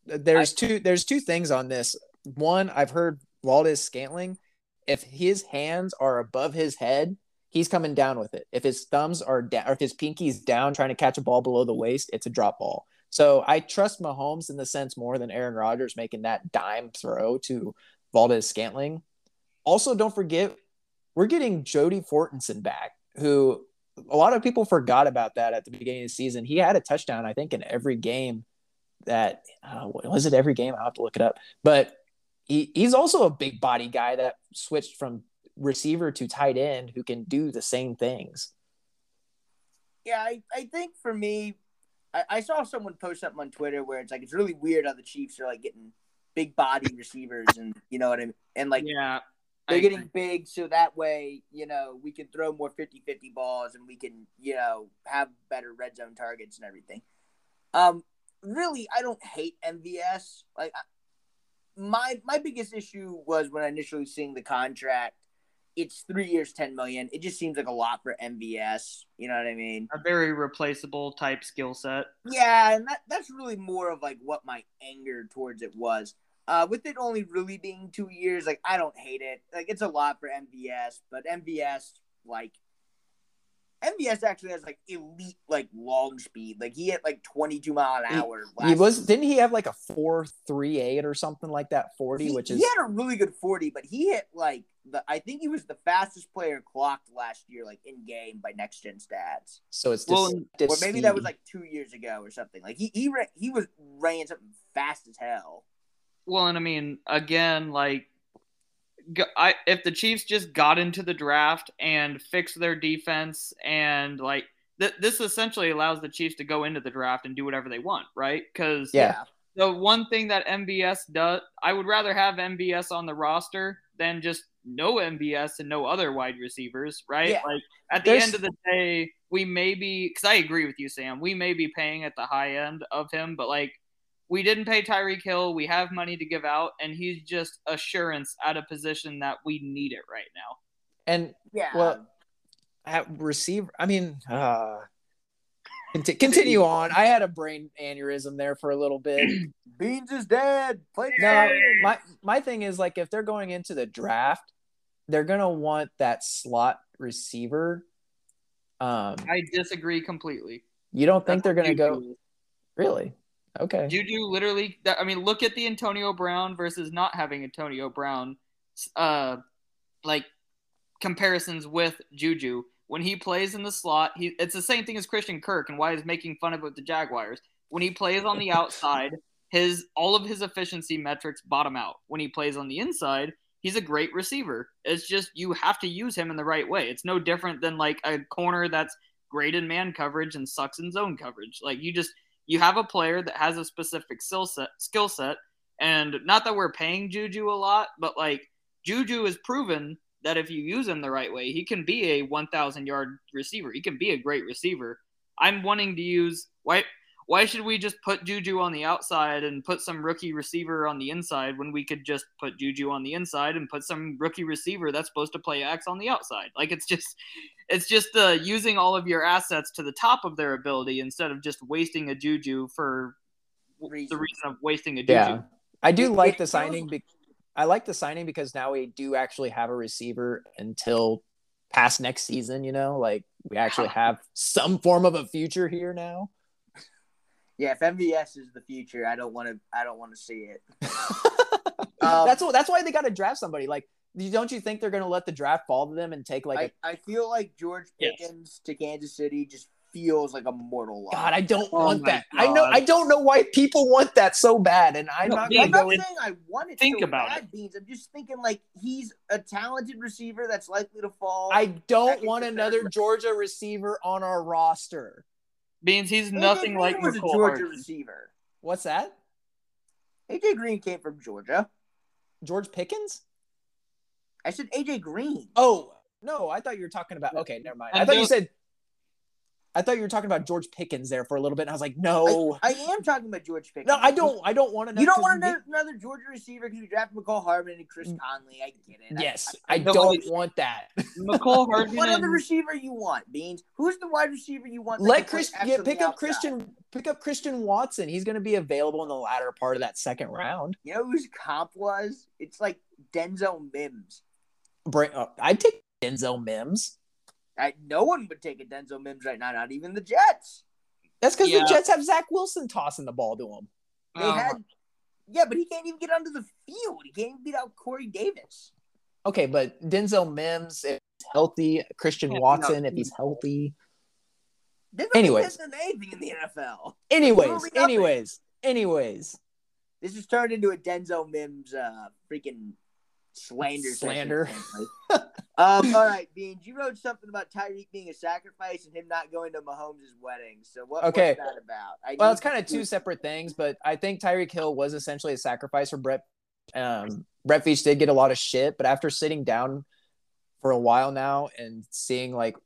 there's two there's two things on this. One, I've heard Valdes-Scantling, if his hands are above his head, he's coming down with it. If his thumbs are down, or if his pinky's down trying to catch a ball below the waist, it's a drop ball. So I trust Mahomes in the sense more than Aaron Rodgers making that dime throw to Valdes-Scantling. Also, don't forget we're getting Jody Fortson back, who a lot of people forgot about that at the beginning of the season. He had a touchdown, I think, in every game that uh, was it every game? I'll have to look it up. But he, he's also a big body guy that switched from receiver to tight end who can do the same things. Yeah, I, I think for me, I, I saw someone post something on Twitter where it's like it's really weird how the Chiefs are like getting big body receivers and you know what I mean? And like yeah, they're getting big so that way, you know, we can throw more 50-50 balls and we can, you know, have better red zone targets and everything. Um really I don't hate MVS. Like I, my my biggest issue was when I initially seeing the contract. It's 3 years 10 million. It just seems like a lot for MVS, you know what I mean? a very replaceable type skill set. Yeah, and that that's really more of like what my anger towards it was. Uh, with it only really being two years, like I don't hate it. Like it's a lot for MVS, but MVS like MVS actually has like elite like long speed. Like he hit like twenty two mile an hour. He last was season. didn't he have like a four three eight or something like that forty, He, which is he had a really good forty, but he hit like the I think he was the fastest player clocked last year, like in game by next gen stats. so it's Well, deceptive Or maybe that was like two years ago or something. Like he he ran, he was ran something fast as hell. Well, and I mean, again, like, g- I if the Chiefs just got into the draft and fixed their defense, and like, th- this essentially allows the Chiefs to go into the draft and do whatever they want, right? Because Yeah. the one thing that MVS does, I would rather have MVS on the roster than just no MVS and no other wide receivers, right? Yeah. Like at the There's- end of the day, we may be because I agree with you, Sam. We may be paying at the high end of him, but like we didn't pay Tyreek Hill. We have money to give out, and he's just assurance at a position that we need it right now. and Yeah. Well, at receiver. I mean, uh, conti- continue on. I had a brain aneurysm there for a little bit. Beans is dead. Play No, my my thing is like if they're going into the draft, they're gonna want that slot receiver. Um, I disagree completely. you don't think they're gonna go really? Okay. Juju literally. I mean, look at the Antonio Brown versus not having Antonio Brown, uh, like comparisons with Juju. When he plays in the slot, he it's the same thing as Christian Kirk and why he's making fun of it with the Jaguars. When he plays on the outside, his all of his efficiency metrics bottom out. When he plays on the inside, he's a great receiver. It's just you have to use him in the right way. It's no different than like a corner that's great in man coverage and sucks in zone coverage. Like you just you have a player that has a specific skill set skill set and not that we're paying Juju a lot, but like Juju has proven that if you use him the right way, he can be a 1000 yard receiver. He can be a great receiver. I'm wanting to use why why should we just put Juju on the outside and put some rookie receiver on the inside when we could just put Juju on the inside and put some rookie receiver that's supposed to play X on the outside? Like it's just it's just uh, using all of your assets to the top of their ability instead of just wasting a Juju for reason. the reason of wasting a Juju. Yeah. I do like the signing. Be- I like the signing because now we do actually have a receiver until past next season, you know, like we actually have some form of a future here now. Yeah, if MVS is the future, I don't want to. I don't want to see it. um, that's what. That's why they got to draft somebody. Like, don't you think they're going to let the draft fall to them and take like? I, a... I feel like George Pickens yes. to Kansas City just feels like a mortal lie. God, I don't oh want that. God. I know. I don't know why people want that so bad, and I'm no, not going to go in. I want it think so about bad, it. Beans. I'm just thinking like he's a talented receiver that's likely to fall. I don't want another Georgia receiver on our roster. Beans, he's nothing AJ like was a Georgia receiver. What's that? AJ Green came from Georgia. George Pickens? I said AJ Green. Oh no, I thought you were talking about. Okay, never mind. I thought you said I thought you were talking about George Pickens there for a little bit, and I was like, no. I, I am talking about George Pickens. No, I don't. I don't want to. You don't want another, another Georgia receiver because you drafted Mecole Hardman and Chris mm. Conley. I get it. Yes, I, I, I don't want that. Mecole Hardman. what other receiver you want, Beans? Who's the wide receiver you want? Let Chris yeah, pick up outside? Christian. Pick up Christian Watson. He's going to be available in the latter part of that second round. You know whose comp was? It's like Denzel Mims. Bring. Uh, I'd take Denzel Mims. I, no one would take a Denzel Mims right now, not even the Jets. That's because yeah. the Jets have Zach Wilson tossing the ball to him. They um, had, yeah, but he can't even get onto the field. He can't even beat out Corey Davis. Okay, but Denzel Mims, if he's healthy, Christian yeah, Watson, if he's healthy. Denzel anyways, than anything in the NFL. Anyways, anyways, anyways. This has turned into a Denzel Mims uh, freaking slander. Slander. um, all right, Beans, you wrote something about Tyreek being a sacrifice and him not going to Mahomes' wedding. So what, okay. what's that about? I well, it's kind of two separate things, but I think Tyreek Hill was essentially a sacrifice for Brett. Um, Brett Veach did get a lot of shit, but after sitting down for a while now and seeing like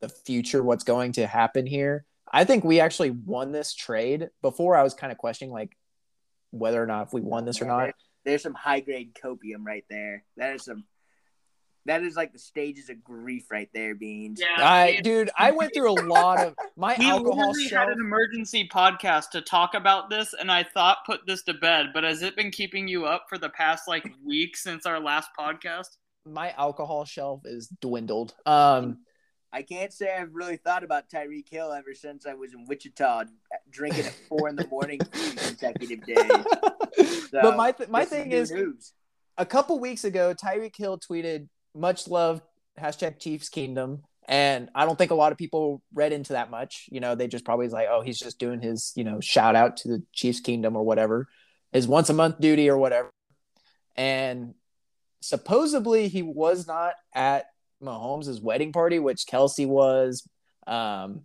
the future, what's going to happen here, I think we actually won this trade. Before I was kind of questioning like whether or not if we won this or not there's some high grade copium right there. That is some. That is like the stages of grief right there, Beans. Yeah, I, dude, I went through a lot of my we alcohol. We had an emergency podcast to talk about this, and I thought put this to bed. But has it been keeping you up for the past like week since our last podcast? My alcohol shelf is dwindled. Um, I can't say I've really thought about Tyreek Hill ever since I was in Wichita drinking at four in the morning consecutive days. So, but my th- my thing is, news. a couple weeks ago, Tyreek Hill tweeted, "Much love, hashtag Chiefs Kingdom." And I don't think a lot of people read into that much. You know, they just probably was like, oh, he's just doing his, you know, shout out to the Chiefs Kingdom or whatever, his once a month duty or whatever. And supposedly he was not at Mahomes' wedding party, which Kelce was. Um,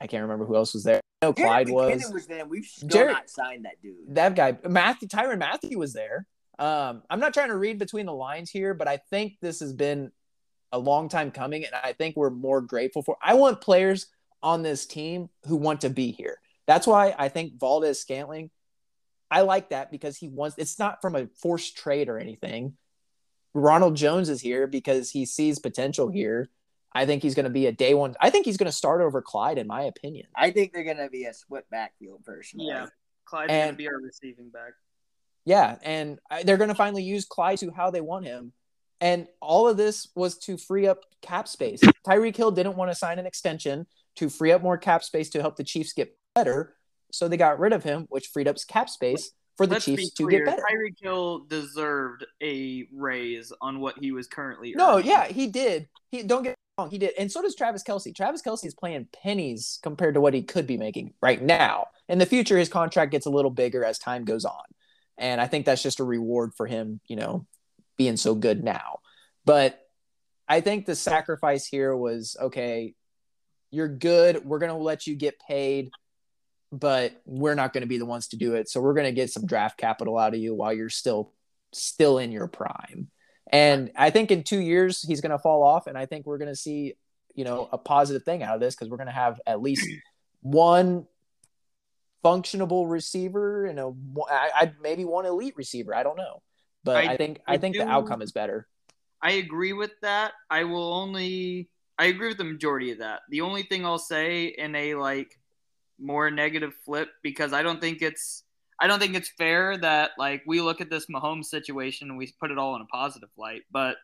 I can't remember who else was there. No, Clyde was. was there. We've still Jared, not signed that dude. That guy, Mathieu Tyrann Mathieu was there. Um, I'm not trying to read between the lines here, but I think this has been a long time coming, and I think we're more grateful for. I want players on this team who want to be here. That's why I think Valdes-Scantling. I like that because he wants. It's not from a forced trade or anything. Ronald Jones is here because he sees potential here. I think he's going to be a day one. I think he's going to start over Clyde, in my opinion. I think they're going to be a split backfield personally. Yeah, Clyde's going to be our receiving back. Yeah, and they're going to finally use Clyde to how they want him. And all of this was to free up cap space. Tyreek Hill didn't want to sign an extension to free up more cap space to help the Chiefs get better. So they got rid of him, which freed up cap space for the Let's Chiefs to get better. Tyreek Hill deserved a raise on what he was currently. No, earning. yeah, he did. He don't get wrong, he did, and so does Travis Kelce. Travis Kelce is playing pennies compared to what he could be making right now. In the future, his contract gets a little bigger as time goes on, and I think that's just a reward for him, you know, being so good now. But I think the sacrifice here was okay. You're good. We're gonna let you get paid but we're not going to be the ones to do it. So we're going to get some draft capital out of you while you're still still in your prime. And I think in 2 years he's going to fall off and I think we're going to see, you know, a positive thing out of this cuz we're going to have at least one functionable receiver and a I, I'd maybe one elite receiver. I don't know, but I, I- think I, I think the outcome is better. I agree with that. I will only I agree with the majority of that. The only thing I'll say in a like more negative flip because I don't think it's I don't think it's fair that like we look at this Mahomes situation and we put it all in a positive light, but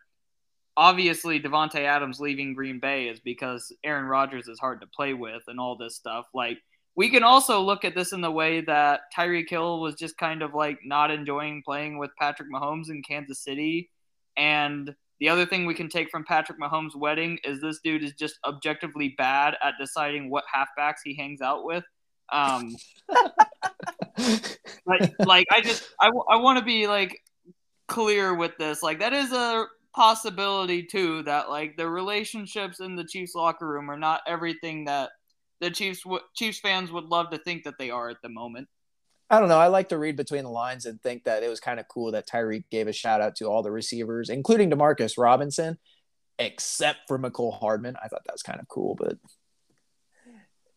obviously Davante Adams leaving Green Bay is because Aaron Rodgers is hard to play with and all this stuff. Like we can also look at this in the way that Tyreek Hill was just kind of like not enjoying playing with Patrick Mahomes in Kansas City and the other thing we can take from Patrick Mahomes' wedding is this dude is just objectively bad at deciding what halfbacks he hangs out with. Um, like, like I just I, w- I want to be like clear with this. Like that is a possibility too that like the relationships in the Chiefs locker room are not everything that the Chiefs w- Chiefs fans would love to think that they are at the moment. I don't know. I like to read between the lines and think that it was kind of cool that Tyreek gave a shout out to all the receivers, including Demarcus Robinson, except for Mecole Hardman. I thought that was kind of cool, but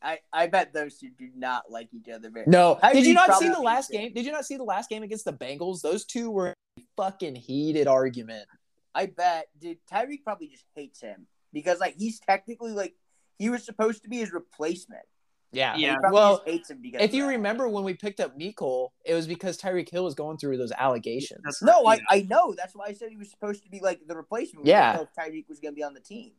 I, I bet those two do not like each other very no. Did you not see the last game? Did you not see the last game against the Bengals? Those two were a fucking heated argument. I bet, dude, Tyreek probably just hates him because like he's technically like he was supposed to be his replacement. Yeah. Yeah. He Well, hates him because if you remember when we picked up Mecole, it was because Tyreek Hill was going through those allegations. That's No, I, I know. That's why I said he was supposed to be like the replacement. Yeah. didn't know if Tyreek was going to be on the team.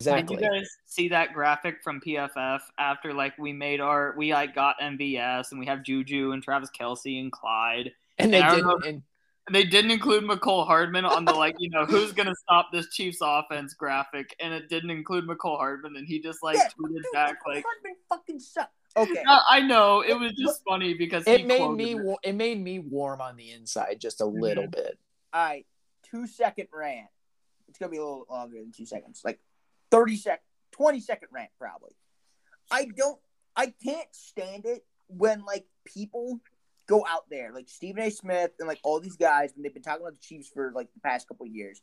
Exactly. Did you guys see that graphic from PFF after like we made our we like got MVS and we have Juju and Travis Kelce and Clyde And they And I didn't. remember- And and they didn't include Mecole Hardman on the like you know who's gonna stop this Chiefs offense graphic and it didn't include Mecole Hardman and he just like yeah, tweeted dude, back Mecole like Hardman fucking suck. Okay. No, I know it was just funny because it made me it. it made me warm on the inside just a mm-hmm. little bit. All right. Two second rant. It's going to be a little longer than two seconds. Like 30 sec, 20 second rant, probably. I don't, I can't stand it when like people go out there, like Stephen A. Smith and like all these guys, when they've been talking about the Chiefs for like the past couple years,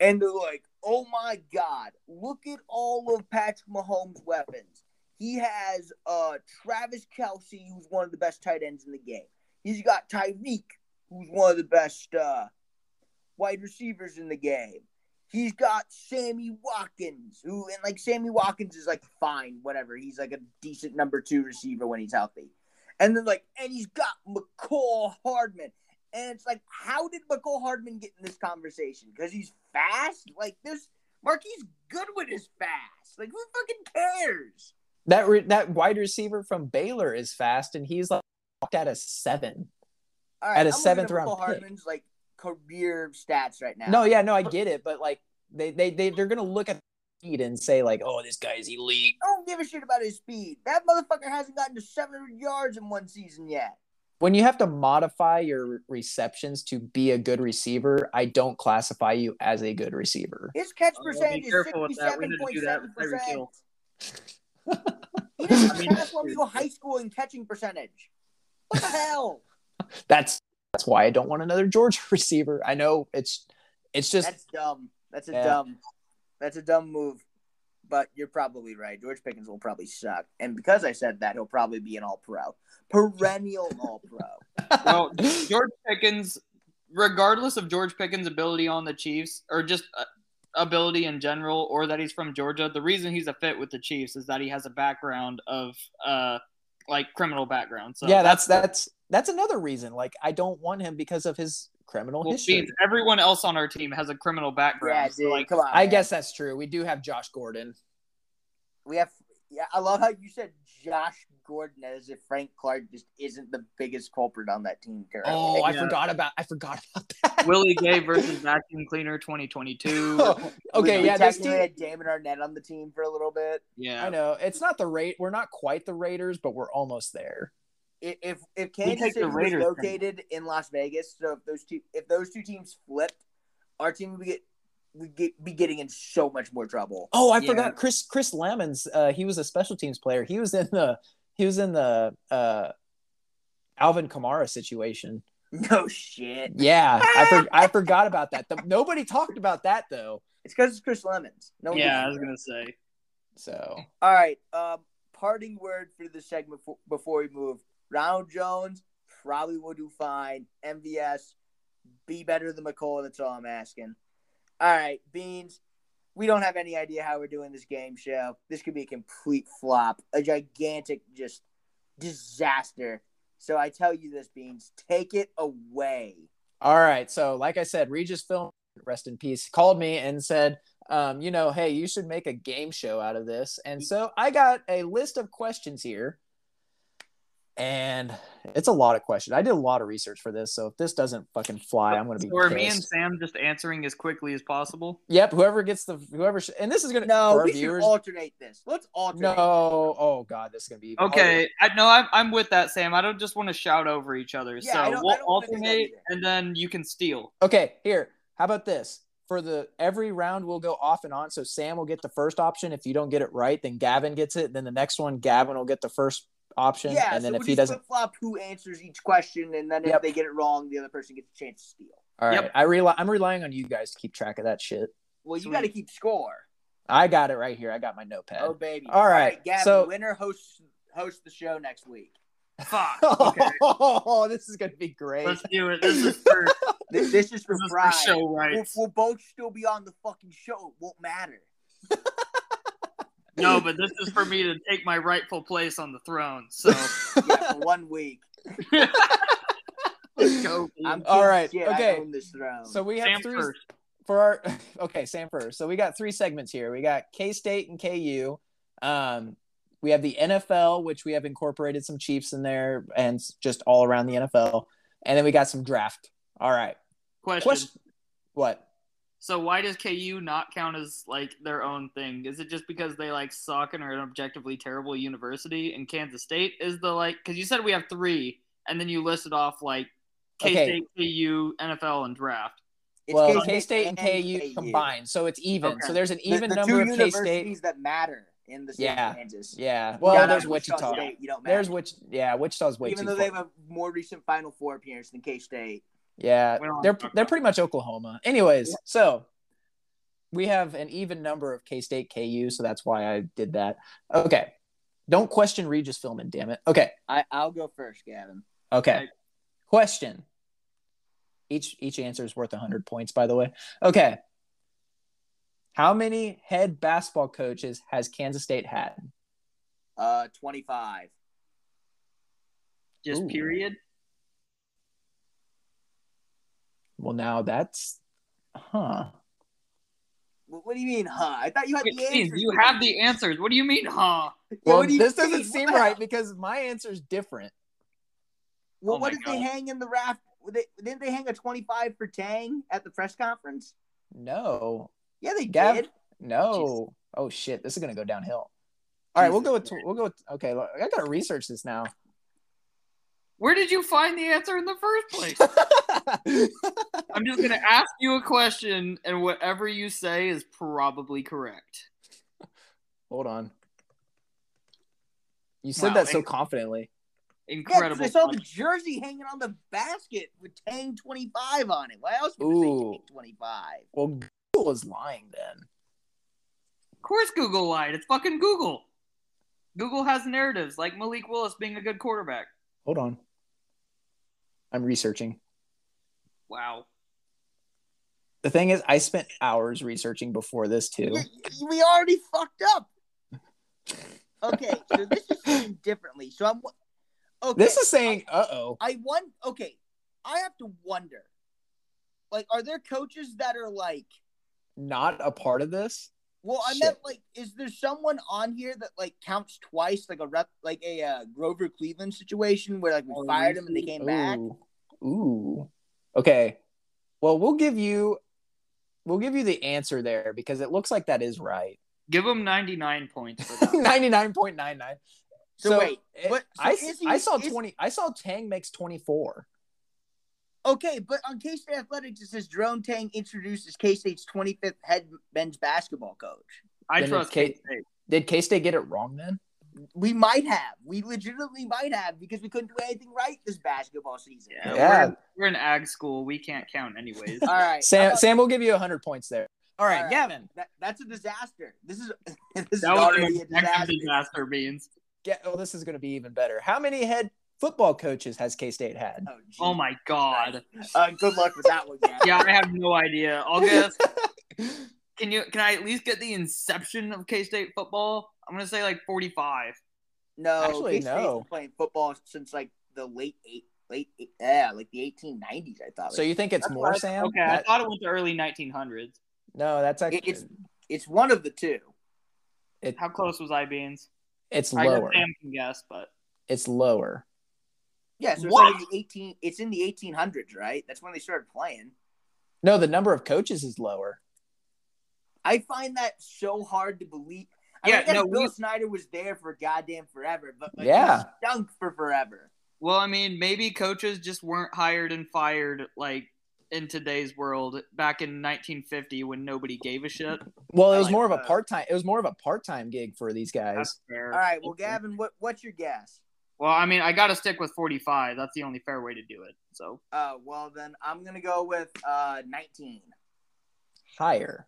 and they're like, "Oh my God, look at all of Patrick Mahomes' weapons. He has uh Travis Kelce, who's one of the best tight ends in the game. He's got Tyreek, who's one of the best uh, wide receivers in the game. He's got Sammy Watkins, who and like Sammy Watkins is like fine, whatever. He's like a decent number two receiver when he's healthy. And then like, and he's got Mecole Hardman. And it's like, how did Mecole Hardman get in this conversation? Because he's fast? Like this Marquise Goodwin is fast. Like who fucking cares? That re- that wide receiver from Baylor is fast, and he's like at a seven. All At a I'm seventh round Mecole pick. Hardman's like career stats right now. No, yeah, no, I get it, but like they they they they're gonna look at speed and say like, oh, this guy's elite. I don't give a shit about his speed. That motherfucker hasn't gotten to 700 yards in one season yet. When you have to modify your receptions to be a good receiver, I don't classify you as a good receiver. His catch Oh, percentage be is careful with that. We need to do that with Tyreek 67.7%. He doesn't I mean, pass when we go high school in catching percentage. What the hell? That's that's why I don't want another Georgia receiver. I know it's it's just That's dumb. That's a Yeah. dumb. That's a dumb move. But you're probably right. George Pickens will probably suck, and because I said that, he'll probably be an All Pro, perennial All Pro. Well, George Pickens, regardless of George Pickens' ability on the Chiefs or just uh, ability in general, or that he's from Georgia, the reason he's a fit with the Chiefs is that he has a background of uh like criminal background. So yeah, that's that's that's another reason. Like I don't want him because of his criminal well, history. means everyone else on our team has a criminal background. Yeah, so, dude. like, come on. I man. guess that's true. We do have Josh Gordon. we have. Yeah, I love how you said Josh Gordon as if Frank Clark just isn't the biggest culprit on that team currently. Oh, I Yeah. forgot about I forgot about that. Willie Gay versus Vacuum Cleaner 2022. okay, We yeah, this technically team. had Damon Arnette on the team for a little bit. Yeah. I know it's not the rate. We're not quite the Raiders, but we're almost there. I- If if We Kansas City was Raiders, located in Las Vegas, so if those two if those two teams flipped, our team would get would get, be getting in so much more trouble. Oh, I Yeah. forgot Chris Chris Lemons. Uh, he was a special teams player. He was in the he was in the uh, Alvin Kamara situation. No shit. Yeah, I for, I forgot about that. The, nobody talked about that though. It's because it's Chris Lemons. No Yeah, I was a gonna say. So All right. Um, parting word for the segment before, before we move. Ronald Jones probably will do fine. MVS, be better than Mecole. That's all I'm asking. All right, Beans. We don't have any idea how we're doing this game show. This could be a complete flop, a gigantic just disaster. So I tell you this, Beans, take it away. All right. So, like I said, Regis Film, rest in peace, called me and said, um, you know, hey, you should make a game show out of this. And so I got a list of questions here and it's a lot of questions. I did a lot of research for this, so if this doesn't fucking fly, I'm gonna be. Or pissed. me and Sam just answering as quickly as possible. Yep, whoever gets the whoever, sh- and this is gonna No, we viewers. should alternate this. Let's alternate. no, oh god, this is gonna be even Okay, I no, I'm, I'm with that, Sam. I don't just want to shout over each other. Yeah, so I don't- I we'll don't wanna do that alternate, and then you can steal. Okay, here. How about this? For the every round we'll go off and on. So Sam will get the first option. If you don't get it right, then Gavin gets it. Then the next one, Gavin will get the first option. Yeah, and then so if he doesn't, flop who answers each question, and then if Yep. they get it wrong, the other person gets a chance to steal. all right. Yep. I rely. I'm relying on you guys to keep track of that shit. Well, you got to keep score. I got it right here. I got my notepad. Oh baby! All right, Gavin, so- winner hosts host the show next week. Fuck. Okay, Oh, this is gonna be great. let's do it. This is for, This, this is for this is for pride. show We'll, we'll both still be on the fucking show. It won't matter. No, but this is for me to take my rightful place on the throne. So Yeah, one week. let's go. I'm All shit. okay. I own this throne. So we have Sam three first. for our okay, Sam first. So we got three segments here. We got K State and KU. Um, we have the NFL, which we have incorporated some Chiefs in there and just all around the NFL. And then we got some draft. All right. Question. Question. What? So why does KU not count as like their own thing? Is it just because they like suck and are an objectively terrible university? And Kansas State is the like because you said we have three, and then you listed off like K State, KU, NFL, and draft. It's well, K-State and KU, KU. combined, so it's even. Okay. So there's an even the, number two of K State. universities that matter in the state Yeah. of Kansas. Yeah. Well, Yeah, there's no, Wichita. State, you don't There's which. Yeah, Wichita's way too. Even too though they have a more recent Final Four appearance than K State. Yeah, they're they're pretty much Oklahoma. Anyways, so we have an even number of K State KU, so that's why I did that. Okay, don't question Regis Philbin, damn it. Okay, I, I'll go first, Gavin. okay. Okay. Question. Each each answer is worth hundred points, by the way. Okay. How many head basketball coaches has Kansas State had? Uh, 25. Just Ooh. period. Well, now that's, huh? What, what do you mean, huh? I thought you had Wait, the Steve, answers. you have the answers. What do you mean, huh? Yeah, Well, what do you this mean? doesn't seem the right because my answer is different. Well, Oh what my did they hang in the raft? They, didn't they hang a 25 for Tang at the press conference? No, Yeah, they Gav- did. No. Oh shit, this is gonna go downhill. All right, we'll go with we'll go with okay. look, I gotta research this now. Where did you find the answer in the first place? I'm just gonna ask you a question, and whatever you say is probably correct. Hold on. You said Wow, that so confidently. Yeah, 'cause Incredible. I saw the jersey hanging on the basket with Tang 25 on it. Why else would it Ooh. say Tang 25? Well, Google was lying then. Of course, Google lied. It's fucking Google. Google has narratives like Malik Willis being a good quarterback. Hold on. I'm researching. Wow. The thing is, I spent hours researching before this too. We already fucked up. Okay, so this is saying differently. So I'm. Okay, This is saying, uh oh. I want. Okay, I have to wonder. Like, are there coaches that are like? Not a part of this. Well, I Shit. meant like, is there someone on here that like counts twice, like a rep, like a uh, Grover Cleveland situation where like we Oh, fired him and they came back? Ooh. Ooh. Okay. Well, we'll give you we'll give you the answer there because it looks like that is right. Give him 99 points for that. 99.99. So wait, it- what- so I, is he- I saw is- 20 I saw Tang makes 24. Okay, but on K State Athletics, it says Jerome Tang introduces K State's 25th head men's basketball coach. I Then trust it's K-State. Did K-State get it wrong then? We might have. We legitimately might have because we couldn't do anything right this basketball season. Yeah, Yeah. We're, we're in ag school. We can't count anyways. All right. how Sam about- Sam will give you 100 points there. All right, All right. Gavin. that, that's a disaster. This is this is that was already a disaster. disaster, Beans. Get, oh, this is going to be even better. How many head football coaches has K State had? Oh. Oh my god. Uh, good luck with that one, Gavin. Yeah, I have no idea. I'll guess. Can you? Can I at least get the inception of K State football? I'm gonna say like 45. No, Actually, K-State's no. been playing football since like the late eight, late eight, yeah, like the 1890s. I thought. so you think it's That's more, I- Sam? Okay, I thought it went to early 1900s. no, that's actually It- it's it's one of the two. it, How close was I, Beans? it's I lower. Sam can guess, but It's lower. Yeah, so it's What? like the 18. It's in the 1800s, right? That's when they started playing. No, the number of coaches is lower. I find that so hard to believe. I Yeah, mean, I guess no, Bill we- Snyder was there for goddamn forever, but like, Yeah. he stunk for forever. well, I mean, maybe coaches just weren't hired and fired like in today's world back in 1950 when nobody gave a shit. Well, it was like more of a part time. It was more of a part time gig for these guys. All right, well, Gavin, what what's your guess? Well, I mean, I got to stick with 45. That's the only fair way to do it. So Uh, well then I'm gonna go with uh 19. Higher.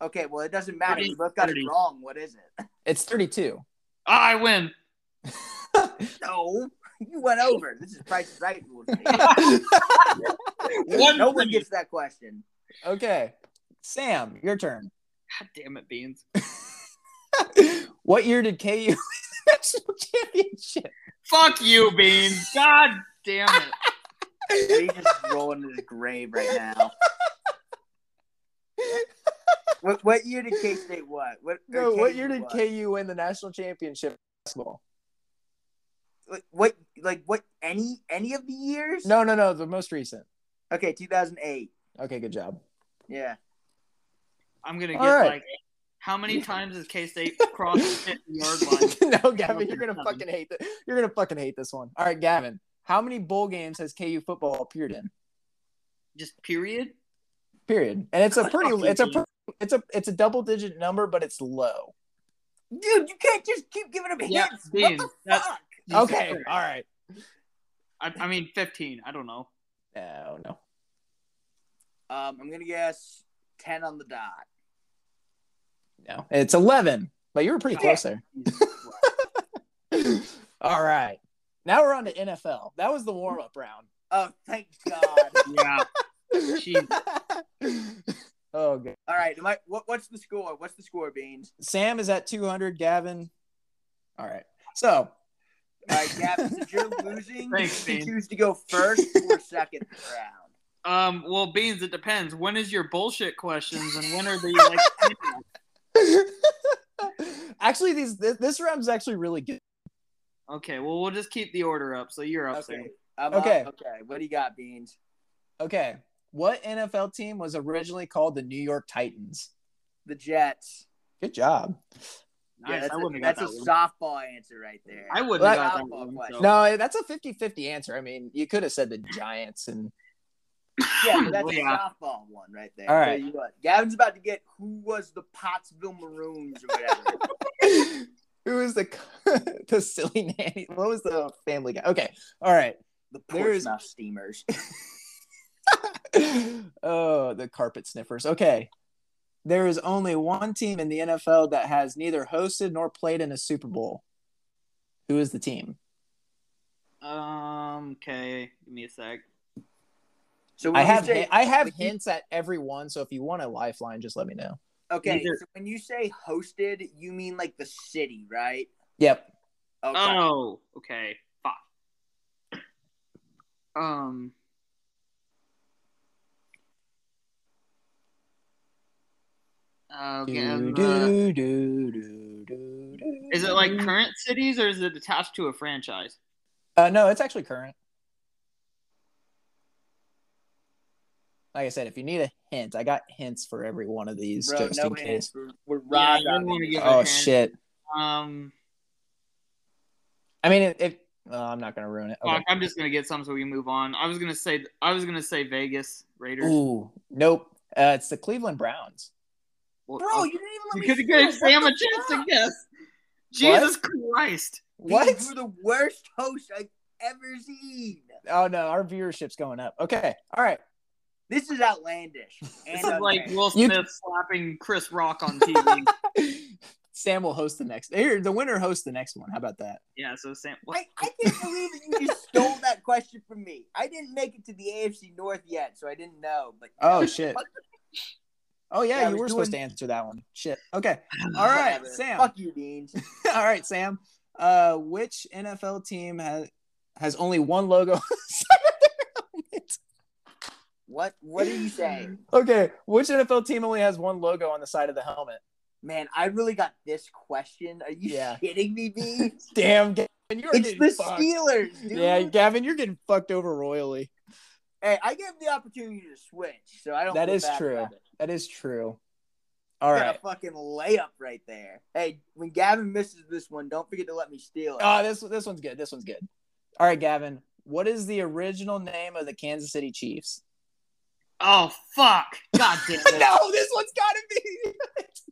Okay, well it doesn't matter. 30, We both got 30. it wrong. What is it? It's thirty-two. Ah, I win. No, you went over. This is Price is Right. rules. One no one gets that question. okay, Sam, your turn. God damn it, Beans. what year did KU win the national championship? Fuck you, Beans. God damn it. He's just rolling in his grave right now. What, what year did K State what? What, No, what year did what? KU win the national championship basketball? Like, what like what any any of the years? No, no, no, the most recent. Okay, 2008. Okay, good job. Yeah. I'm gonna get All right. like how many times has K State crossed the 50 yard line? no, Gavin, you're gonna fucking hate this. You're gonna fucking hate this one. All right, Gavin, how many bowl games has KU football appeared in? Just period. Period. And it's a pretty. It's a. Beans. Per- It's a. It's a double digit number, but it's low. Dude, you can't just keep giving him Yeah, hints. Beans, what the that's- fuck? Okay. All right. I, I mean 15. I don't know. No, no. Um, I'm gonna guess 10 on the dot. No. It's eleven. But you were pretty close there. All right. Now we're on to NFL. That was the warm up round. Oh, thank God. yeah. Jeez. oh, God. All right, am I, what, what's the score? What's the score, Beans? Sam is at 200. Gavin. All right. So, All right, Gavin, since you're losing, Thanks, you Beans. choose to go first or second round. Um. Well, Beans. It depends. When is your bullshit questions and when are the like? actually, these this, this round's actually really good. Okay. Well, we'll just keep the order up. So you're up. Okay. Sam. I'm Okay. Up. Okay. What do you got, Beans? Okay. What NFL team was originally called the New York Titans? The Jets. Good job. Nice. Yeah, that's I a, wouldn't have that's got a one. softball answer right there. I wouldn't Well, have got that softball one. question. so- No, that's a 50-50 answer. I mean, you could have said the Giants and Yeah, that's Yeah. a softball one right there. All I'll tell you what. Gavin's about to get who was the Pottsville Maroons or whatever. who was the the silly nanny? What was the family guy? Okay. All right. the Portsmouth Steamers. oh, the carpet sniffers. Okay. There is only one team in the NFL that has neither hosted nor played in a Super Bowl. Who is the team? Um. Okay. Give me a sec. So I have say, I have when hints at every one, so if you want a lifeline, just let me know. okay. Neither- So when you say hosted, you mean like the city, right? Yep. Okay. Oh. Okay. Fuck. Um. Okay, uh, Do, do, do, do, do, is it like current cities or is it attached to a franchise? Uh, no, it's actually current. Like I said, if you need a hint, I got hints for every one of these Bro, just no in case. We're, we're Yeah, Rod you don't wanna give a Oh shit! Um. I mean, if, if oh, I'm not gonna ruin it. Okay. I'm just gonna get some so we move on. I was gonna say I was gonna say Vegas Raiders. Ooh, nope. Uh, it's the Cleveland Browns. Well, Bro, uh, you didn't even let you me could have finish. given Sam a chance to guess. Jesus Christ! What? You're the worst host I've ever seen. Oh no, our viewership's going up. Okay, all right. This is outlandish. This is like unfair. Will You- Smith slapping Chris Rock on TV. Sam will host the next. Here, the winner hosts the next one. How about that? Yeah. So Sam. What? I, I can't believe that you just stole that question from me. I didn't make it to the AFC North yet, so I didn't know. But Oh shit. Oh yeah, Yeah, you were supposed to answer that one. Shit. Okay. All right, Sam. Fuck you, Beans. All right, Sam. Uh, which NFL team has has only one logo? on the side of their helmet? What What are you saying? okay, which NFL team only has one logo on the side of the helmet? Man, I really got this question. Are you Yeah. kidding me, B? Damn, Gavin, you're it's getting the fucked. Steelers, dude. Yeah, Gavin, you're getting fucked over royally. Hey, I gave him the opportunity to switch, so I don't. That feel is bad true. That is true. All Got right. a fucking layup right there. Hey, when Gavin misses this one, don't forget to let me steal it. Oh, this this one's good. This one's good. All right, Gavin. What is the original name of the Kansas City Chiefs? Oh fuck! God damn it. no, this one's got to be.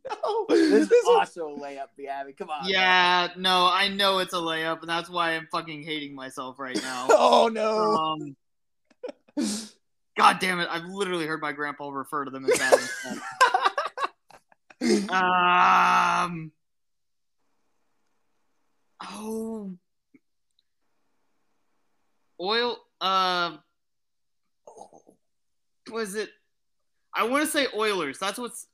no, this this is one- also a layup, Gavin. Come on. Yeah, no, I know it's a layup, and that's why I'm fucking hating myself right now. Oh no. Um, God damn it! I've literally heard my grandpa refer to them as that. um. Oh. Oil. Uh. Was it? I want to say Oilers. That's what's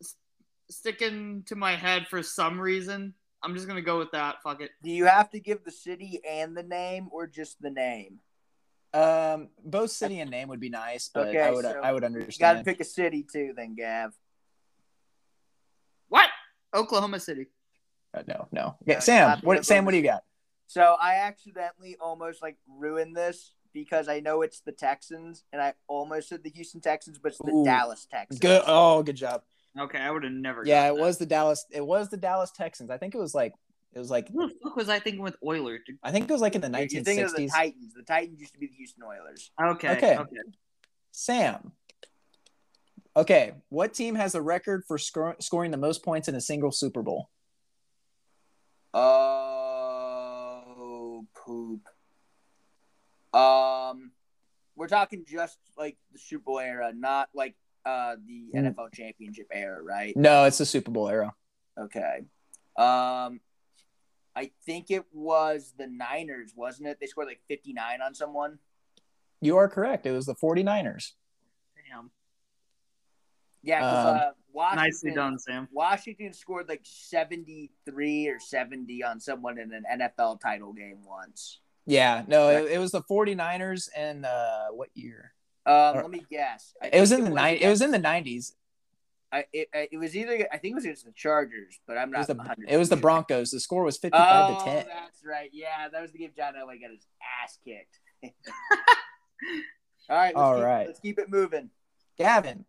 sticking to my head for some reason. I'm just gonna go with that. Fuck it. Do you have to give the city and the name, or just the name? Um, both city and name would be nice, but Okay, I would so I would understand. You got to pick a city too, then, Gav. What? Oklahoma City. Uh, no, no. No, Yeah, you Sam, what? go Sam, what do you got? So I accidentally almost like ruined this because I know it's the Texans, and I almost said the Houston Texans, but it's the Ooh. Dallas Texans. Good. Oh, good job. Okay, I would have never. Yeah, it that. was the Dallas. It was the Dallas Texans. I think it was like it was like Who the fuck was I thinking with Oilers? I think it was like in the You're thinking of the 1960s. Titans. The Titans used to be the Houston Oilers. Okay. Okay. Okay. Sam. Okay, what team has a record for scor- scoring the most points in a single Super Bowl? Oh, poop. Um, we're talking just like the Super Bowl era, not like uh the Mm. NFL championship era, right? No, it's the Super Bowl era. Okay. Um, I think it was the Niners, wasn't it? They scored like 59 on someone. You are correct. It was the 49ers. Damn. Yeah, 'cause, Um, uh, Washington, Nicely done, Sam. Washington scored like 73 or 70 on someone in an NFL title game once. Yeah, no, it, it was the 49ers and uh what year? Um, Or- let me guess. I It was think in the nine it was in the 90s. I, it, it was either I think it was against the Chargers, but I'm It not. was the it was the. Broncos. The score was 55 Oh, to 10. that's right. Yeah, that was the game John Elway got his ass kicked. All right, let's All keep, right. let's keep it moving. Gavin,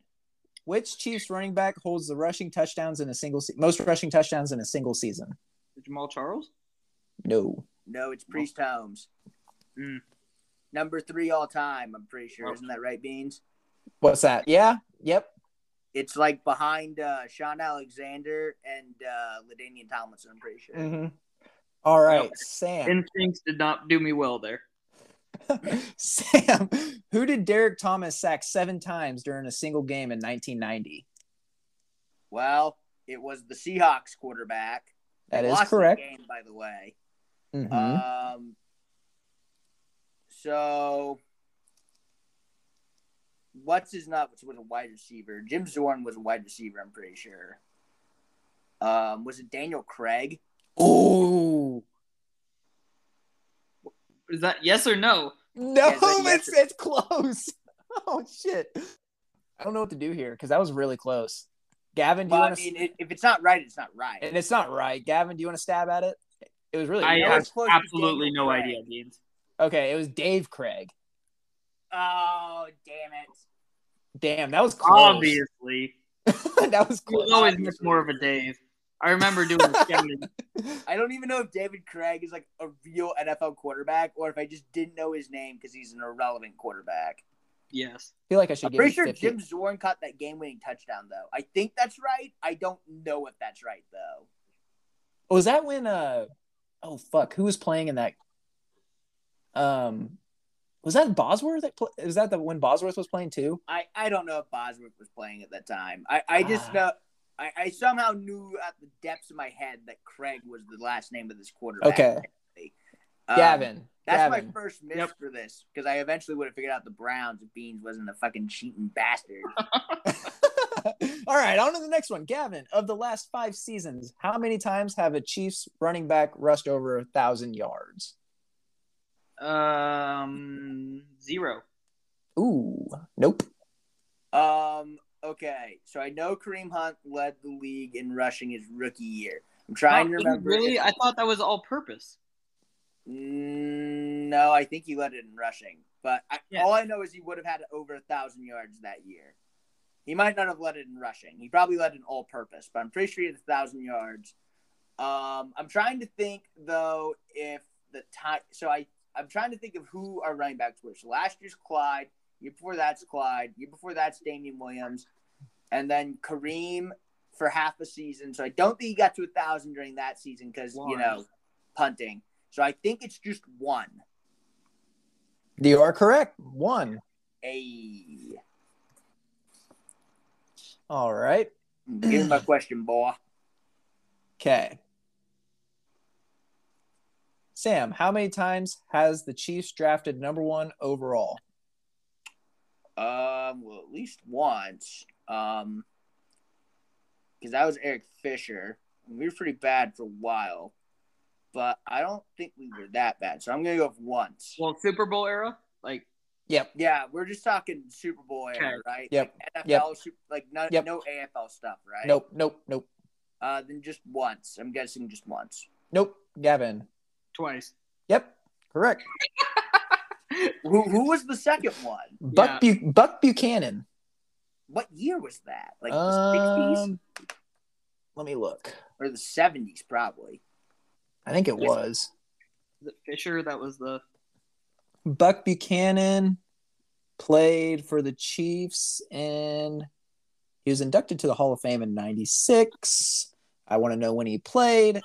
which Chiefs running back holds the rushing touchdowns in a single se- most rushing touchdowns in a single season? Jamaal Charles. No. No, it's Priest Holmes. Mm. Number three all time. I'm pretty sure, isn't that right, Beans? What's that? Yeah. Yep. It's like behind uh, Shaun Alexander and uh, LaDainian Tomlinson. I'm pretty sure. Mm-hmm. All right, Yep. Sam. Instincts did not do me well there. Sam, who did Derrick Thomas sack seven times during a single game in 1990? Well, it was the Seahawks quarterback. They That is lost correct. game, by the way. Mhm. Um. So, what's his nuts was a wide receiver. Jim Zorn was a wide receiver. I'm pretty sure. Um, was it Daniel Craig? oh Is that yes or no? no, Is that yes it's it's close. Oh shit! I don't know what to do here because that was really close. Gavin, do Well, you I want to? mean, it, if it's not right, it's not right. and it's not right. Gavin, do you want to stab at it? It was really I have close absolutely no Craig. idea, Beans. okay. It was Dave Craig. Oh, damn it! Damn, that was close. Obviously, that was he was close. always much more of a Dave. I remember doing scouting. I don't even know if David Craig is like a real NFL quarterback or if I just didn't know his name because he's an irrelevant quarterback. Yes. I feel like I should I'm give pretty sure 50. Jim Zorn caught that game-winning touchdown, though. I think that's right. I don't know if that's right, though. Was that when uh oh fuck, who was playing in that um was that Bosworth that pl- is that the when Bosworth was playing too? I, I don't know if Bosworth was playing at that time. I, I just Ah. know I, I somehow knew at the depths of my head that Craig was the last name of this quarterback. Okay. Um, Gavin. That's Gavin. my first miss Yep. for this because I eventually would have figured out the Browns if Beans wasn't a fucking cheating bastard. All right, on to the next one. Gavin, of the last five seasons, how many times have a Chiefs running back rushed over a thousand yards? Um, zero. Ooh, nope. Um. Okay, so I know Kareem Hunt led the league in rushing his rookie year. I'm trying to Oh, remember. Really, if- I thought that was all purpose. Mm, no, I think he led it in rushing. But I, Yeah. all I know is he would have had over a thousand yards that year. He might not have led it in rushing. He probably led it in all-purpose, but I'm pretty sure he had a thousand yards. Um, I'm trying to think though if the time. So I I'm trying to think of who our running backs were. So last year's Clyde. Year before that's Clyde. Year before that's Damien Williams, and then Kareem for half a season. So I don't think he got to a thousand during that season because you know punting. So I think it's just one. You are correct. One. A All right. give me my question, boy. Okay. Sam, how many times has the Chiefs drafted number one overall? Um, well, at least once. Um, because that was Eric Fisher. We were pretty bad for a while, but I don't think we were that bad. So I'm gonna go with once. Well, Super Bowl era, like Yep. Yeah, we're just talking Super Bowl era, right? Yep. Like NFL, Yep. Super, like no, Yep. no AFL stuff, right? Nope. Nope. Nope. Uh, then just once. I'm guessing just once. Nope. Gavin. Twice. Yep. Correct. Who who was the second one? Buck Bu- Buck Buchanan. What year was that? Like the Um, let me look. or the seventies, probably. I think it was Was it Fisher? That was the Buck Buchanan played for the Chiefs and he was inducted to the Hall of Fame in 96. I want to know when he played. We I don't would've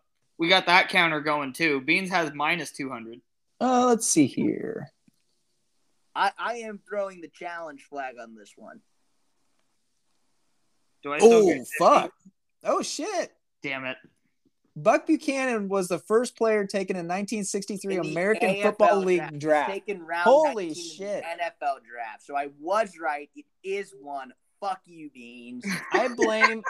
We got that counter going too. Beans has minus two hundred. Uh, let's see here. I, I am throwing the challenge flag on this one. Do I Oh, fuck. Oh, shit. Damn it. Buck Buchanan was the first player taken in 1963 In the American AFL Football League draft. draft. Taken round Holy 19 in the shit. NFL draft. So I was right. It is one. Fuck you, Beans. I blame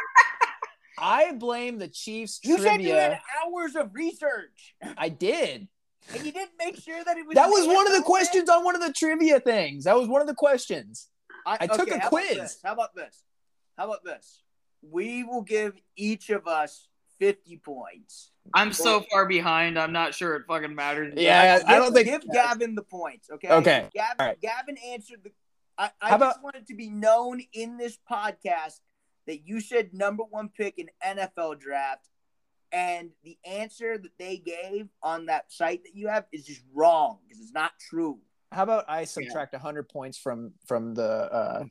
I blame the Chiefs You said you had hours of research, I did. and you didn't make sure that it was. That was one of the questions on one of the trivia things. That was one of the questions. I took a how quiz. this? How about this? How about this? We will give each of us fifty points. I'm so far behind. I'm not sure it fucking matters. Yeah, I don't think- give Gavin the points. Okay. Okay, Gavin, all right. Gavin answered the. I, I How just about- wanted to be known in this podcast that you said number one pick in NFL draft, and the answer that they gave on that site that you have is just wrong because it's not true. How about I subtract 100 points from from the uh,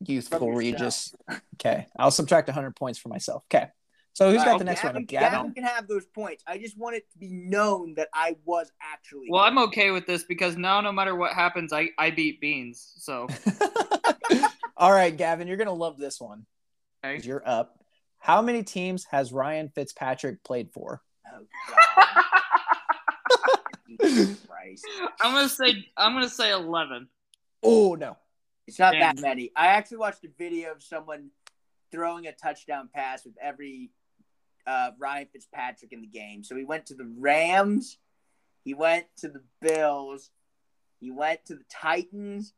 youthful Regis? Okay, I'll subtract 100 points for myself. Okay, so who's All got right, the next Gavin, one? Gavin Gavin. can have those points. I just want it to be known that I was actually. Well, I'm okay with this because now no matter what happens, I, I beat Beans. So All right, Gavin, you're gonna love this one. Okay. 'cause You're up. How many teams has Ryan Fitzpatrick played for? Oh, God. I'm gonna say I'm gonna say eleven. Oh no. It's not Damn. that many. I actually watched a video of someone throwing a touchdown pass with every uh, Ryan Fitzpatrick in the game. So he went to the Rams, he went to the Bills, he went to the Titans,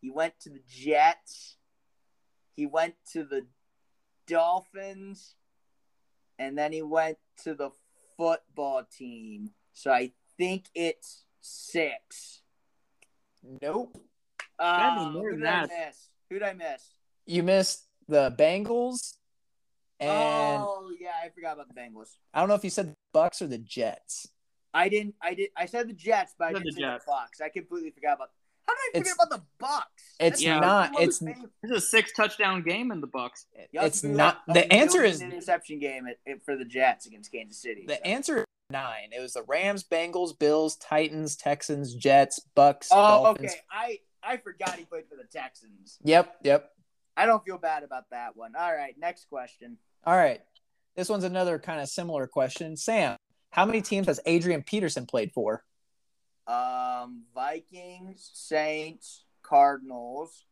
he went to the Jets, he went to the Dolphins, and then he went to the football team. So I think it's six. Nope. Uh, who than did I miss? Who did I miss? You missed the Bengals, And oh yeah, I forgot about the Bengals. I don't know if you said the Bucks or the Jets. I didn't. I did. I said the Jets, but I Said didn't the say Jets. the Bucks. I completely forgot about. How did I forget It's- about the Bucks? it's Yeah. not. It's This is a six touchdown game in the Bucks. Y'all it's not. like, The answer million is interception game at, at- for the Jets against Kansas City. the so. answer is nine. It was the Rams, Bengals, Bills, Titans, Texans, Jets, Bucks, Oh, Dolphins. okay. I I forgot he played for the Texans. Yep, yep. I don't feel bad about that one. All right, next question. All right. This one's another kind of similar question. Sam, how many teams has Adrian Peterson played for? Um, Vikings, Saints, Cardinals.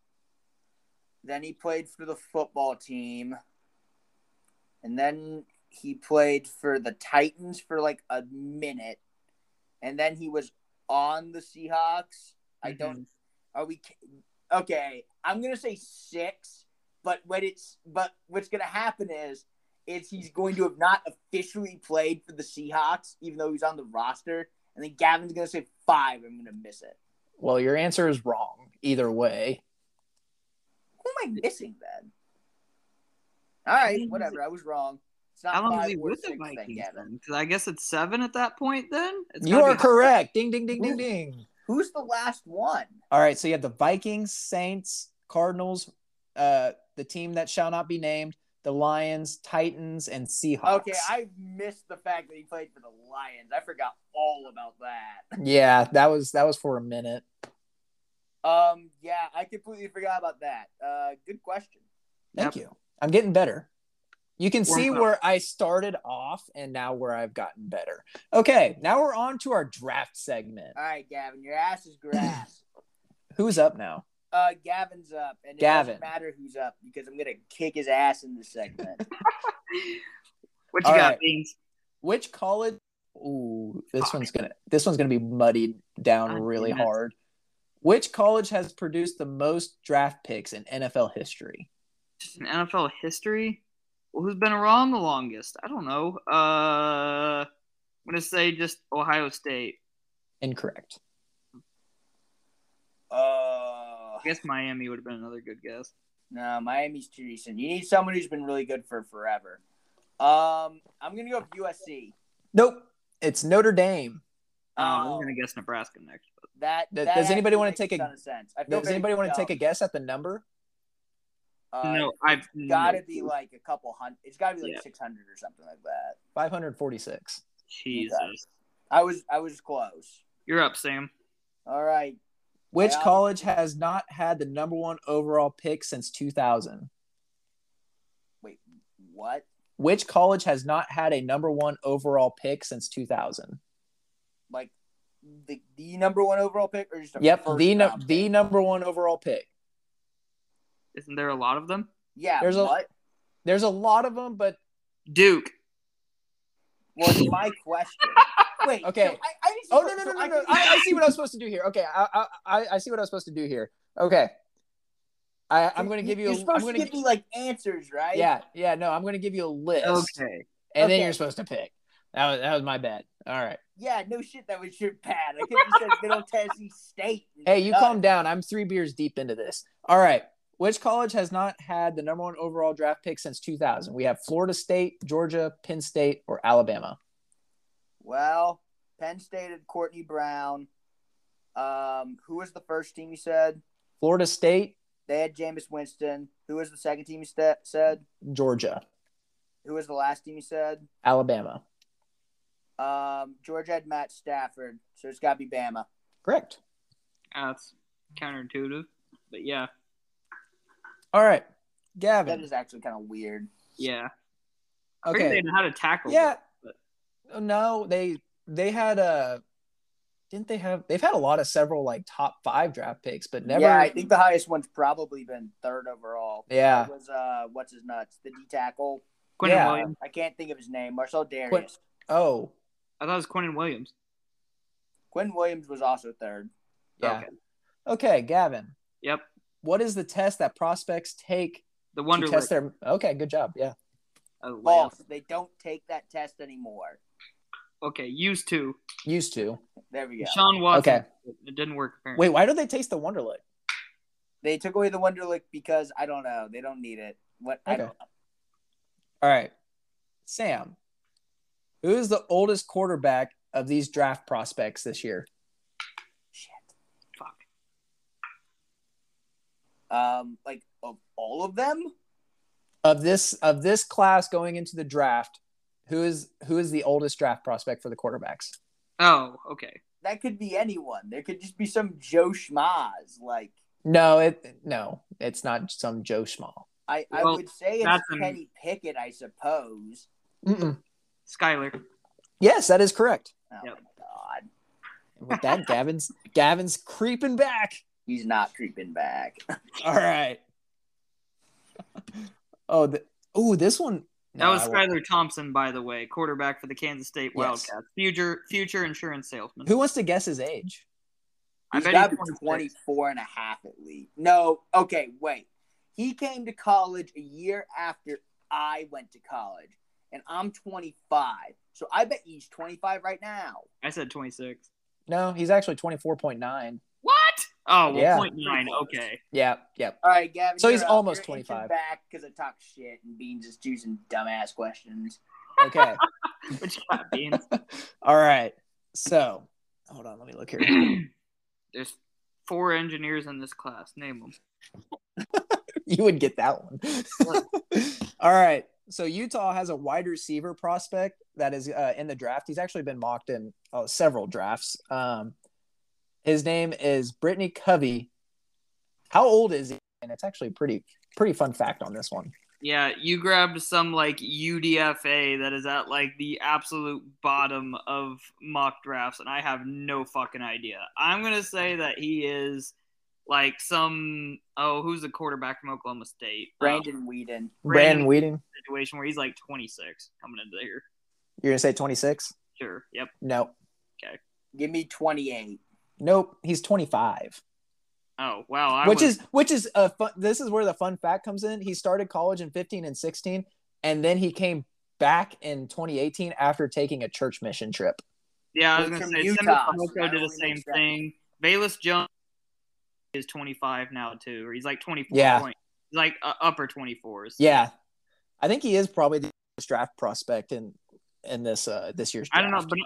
Then he played for the football team, and then he played for the Titans for like a minute, and then he was on the Seahawks. I don't. Are we? Okay, I'm gonna say six, but when it's but what's gonna happen is is he's going to have not officially played for the Seahawks, even though he's on the roster, and then Gavin's gonna say five. I'm gonna miss it. Well, your answer is wrong. Either way. Who am I missing then? All right, whatever. I was wrong. It's not How long five was he or with the Vikings? Because I guess it's seven at that point. Then it's You are be- correct. Ding, ding, ding, ding, ding. Who's the last one? All right. So you have the Vikings, Saints, Cardinals, uh, the team that shall not be named, the Lions, Titans, and Seahawks. Okay, I missed the fact that he played for the Lions. I forgot all about that. Yeah, that was that was for a minute. Um, yeah, I completely forgot about that. Uh, good question. Thank Yep. you. I'm getting better. You can see where I started off and now where I've gotten better. Okay, now we're on to our draft segment. All right, Gavin, your ass is grass. Who's up now? Uh, Gavin's up, and it Gavin. doesn't matter who's up because I'm gonna kick his ass in this segment. What you All got, right. Beans? Which college? Ooh, this one's gonna this one's gonna be muddied down God really damn hard. Which college has produced the most draft picks in NFL history? Just in NFL history. Well, who's been around the longest? I don't know. Uh, I'm gonna say just Ohio State. Incorrect. uh, I guess Miami would have been another good guess. no, Miami's too recent. You need someone who's been really good for forever. Um, I'm gonna go with USC. Nope. It's Notre Dame. Oh, I'm gonna guess Nebraska next. But That, Does- that does anybody wanna take a- ton sense? I feel Does anybody want to take a guess at the number? Uh, no, I've Got to no be like a couple hundred. It's got to be like Yeah. 600 or something like that. 546. Jesus. I was I was close. You're up, Sam. All right. Which Yeah. college has not had the number one overall pick since 2000? Wait, what? Which college has not had a number one overall pick since 2000? Like the the number one overall pick or just a Yep, the no, the pick? number one overall pick. Isn't there a lot of them? Yeah. There's a- what? There's a lot of them, but Duke. was my question. Wait. Okay. so I, I need oh no no so no no I no! I, I see what I was supposed to do here. Okay, I I, I, I see what I was supposed to do here. Okay, I I'm going to give you. You're A, supposed I'm going to give me like answers, right? Yeah yeah no, I'm going to give you a list, Okay. and then you're supposed to pick. That was that was my bad. All right. Yeah. No shit. That was your bad. I could have said Middle Tennessee State. Hey, you calm down. I'm three beers deep into this. All right. Which college has not had the number one overall draft pick since 2000? We have Florida State, Georgia, Penn State, or Alabama. Well, Penn State had Courtney Brown. Um, who was the first team you said? Florida State, They had Jameis Winston. Who was the second team you sta- said? Georgia, Who was the last team you said? Alabama. Um, Georgia had Matt Stafford, so it's got to be Bama. Correct. That's counterintuitive, but yeah, All right. That Gavin. is actually kind of weird. yeah. I figured Okay. they know how to tackle. Yeah. but- No, they they had a didn't they have they've had a lot of several like top 5 draft picks, but never Yeah, I think the highest one's probably been third overall. Yeah. It was uh, what's his nuts? The D tackle. Quinton Yeah. Williams. I can't think of his name. Marcell Dareus. Oh, I thought it was Quinton Williams. Quinn Williams was also third. yeah. Okay. Okay, Gavin. Yep. What is the test that prospects take The to Wonder test their Okay, good job. Yeah. uh, False. They don't take that test anymore. Okay, used to. Used to. There we go. Sean Watson. Okay. It didn't work apparently. Wait, why do they taste the Wonderlic? They took away the Wonderlic because I don't know. They don't need it. What I Okay. don't know. All right. Sam, who is the oldest quarterback of these draft prospects this year? Shit. Fuck. Um, like of all of them, Of this of this class going into the draft, who is who is the oldest draft prospect for the quarterbacks? Oh, okay. that could be anyone. There could just be some Joe Schmaz. Like No, it no, it's not some Joe Schmal. I, I Well, would say it's that's an- Kenny Pickett, I suppose. Mm-mm. Skylar. Yes, that is correct. Oh Yep. my god, And with that, Gavin's Gavin's creeping back. he's not creeping back. All right. Oh, the, oh, this one. That no, was I. Skylar Thompson, by the way, quarterback for the Kansas State Yes. Wildcats. Future future insurance salesman. Who wants to guess his age? I bet got he's to be 26. 24 and a half at least. No, okay, wait. He came to college a year after I went to college, and I'm 25. So I bet he's 25 right now. I said 26. No, he's actually twenty four point nine. What? Oh, well, Yeah. point nine. Okay. Yeah, yep. All right, Gavin. So he's up. almost You're 25. Back because I talk shit and Beans is choosing dumbass questions. Okay. What you got, Beans? All right. So, hold on. Let me look here. There's four engineers in this class. Name them. you would get that one. All right. So Utah has a wide receiver prospect that is uh, in the draft. He's actually been mocked in uh, several drafts. Um, his name is Britain Covey. How old is he? And it's actually pretty pretty fun fact on this one. Yeah, you grabbed some like UDFA that is at like the absolute bottom of mock drafts, and I have no fucking idea. I'm gonna say that he is like some oh, who's the quarterback from Oklahoma State? Uh, Brandon Weeden. Brandon Brandon- Weeden. situation where he's like 26 coming into here. You're gonna say 26? Sure. Yep. No. Okay. Give me 28. Nope. He's 25. Oh wow. I which was, is which is a fun, this is where the fun fact comes in. He started college in 15 and 16, and then he came back in 2018 after taking a church mission trip. yeah. I was gonna from say Utah, Simba so Falco that did the same makes thing. Velus Jones is 25 now too, or he's like 24. Yeah. Point. He's like uh, upper 24s. Yeah, I think he is probably the best draft prospect in in this uh this year's. I don't know. But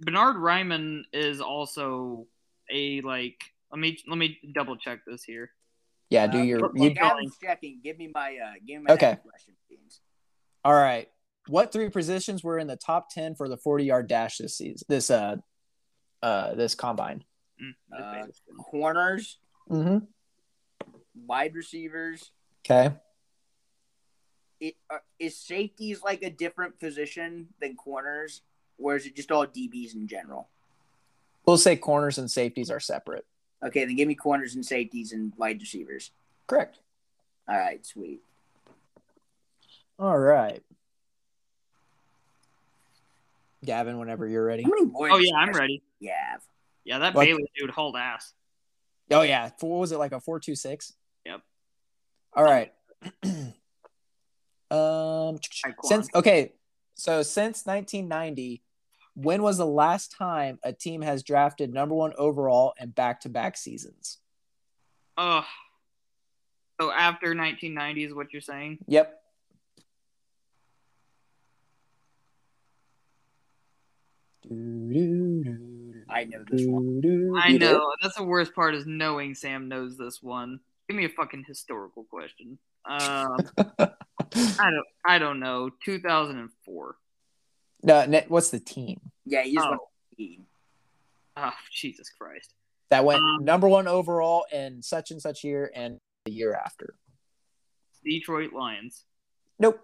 Bernhard Raimann is also a like. Let me let me double check this here. Yeah, do Uh, your while you, Gavin's checking. Give me my uh, give me my Okay. question, Beans. all right. What three positions were in the top 10 for the 40 yard dash this season? This uh uh this combine. Mm, Uh, Corners, Mm-hmm. wide receivers. Okay. It, uh, is safeties like a different position than corners, or is it just all DBs in general? We'll say corners and safeties are separate. Okay, then give me corners and safeties and wide receivers. Correct. All right, sweet. All right. Gavin, whenever you're ready. How many more? Oh yeah, I'm ready. Yeah. Yeah, that What? Velus dude hold ass. Oh yeah, what was it like a four two six? Yep. All right. um, since okay, so since 1990, when was the last time a team has drafted number one overall in back to back seasons? Oh, So after 1990 is what you're saying? Yep. I know this one. I know. That's the worst part is knowing Sam knows this one. Give me a fucking historical question. Um, I don't. I don't know. 2004. No, ne- what's the team Yeah, he's Oh. one. team. Oh, Jesus Christ. that went Um, number one overall in such and such year and the year after? Detroit Lions. Nope.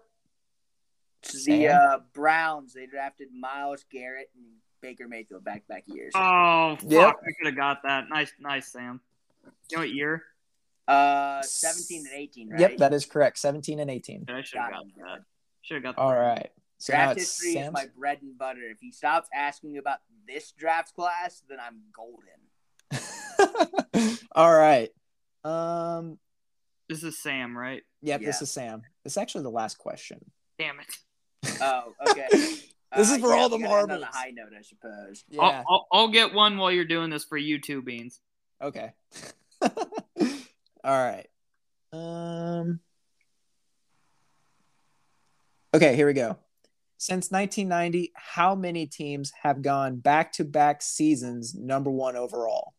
The uh, Browns they drafted Myles Garrett and Baker Mayfield back back years. Oh, fuck. Yep. I could have got that. Nice, nice, Sam. You know what year? Uh, seventeen and eighteen, right? Yep, that is correct. 17 and 18. I should have Got got that. Should have got All that. right. So now draft it's history is my bread and butter. If he stops asking about this draft class, then I'm golden. All right. Um. This is Sam, right? Yep. This is Sam. This is actually the last question. Damn it. Oh, okay. This is for all the we on marbles. a high note, I suppose. Yeah. I'll, I'll, I'll get one while you're doing this for you two, Beans. Okay. All right. Um. Okay, here we go. Since 1990, how many teams have gone back to back seasons number one overall?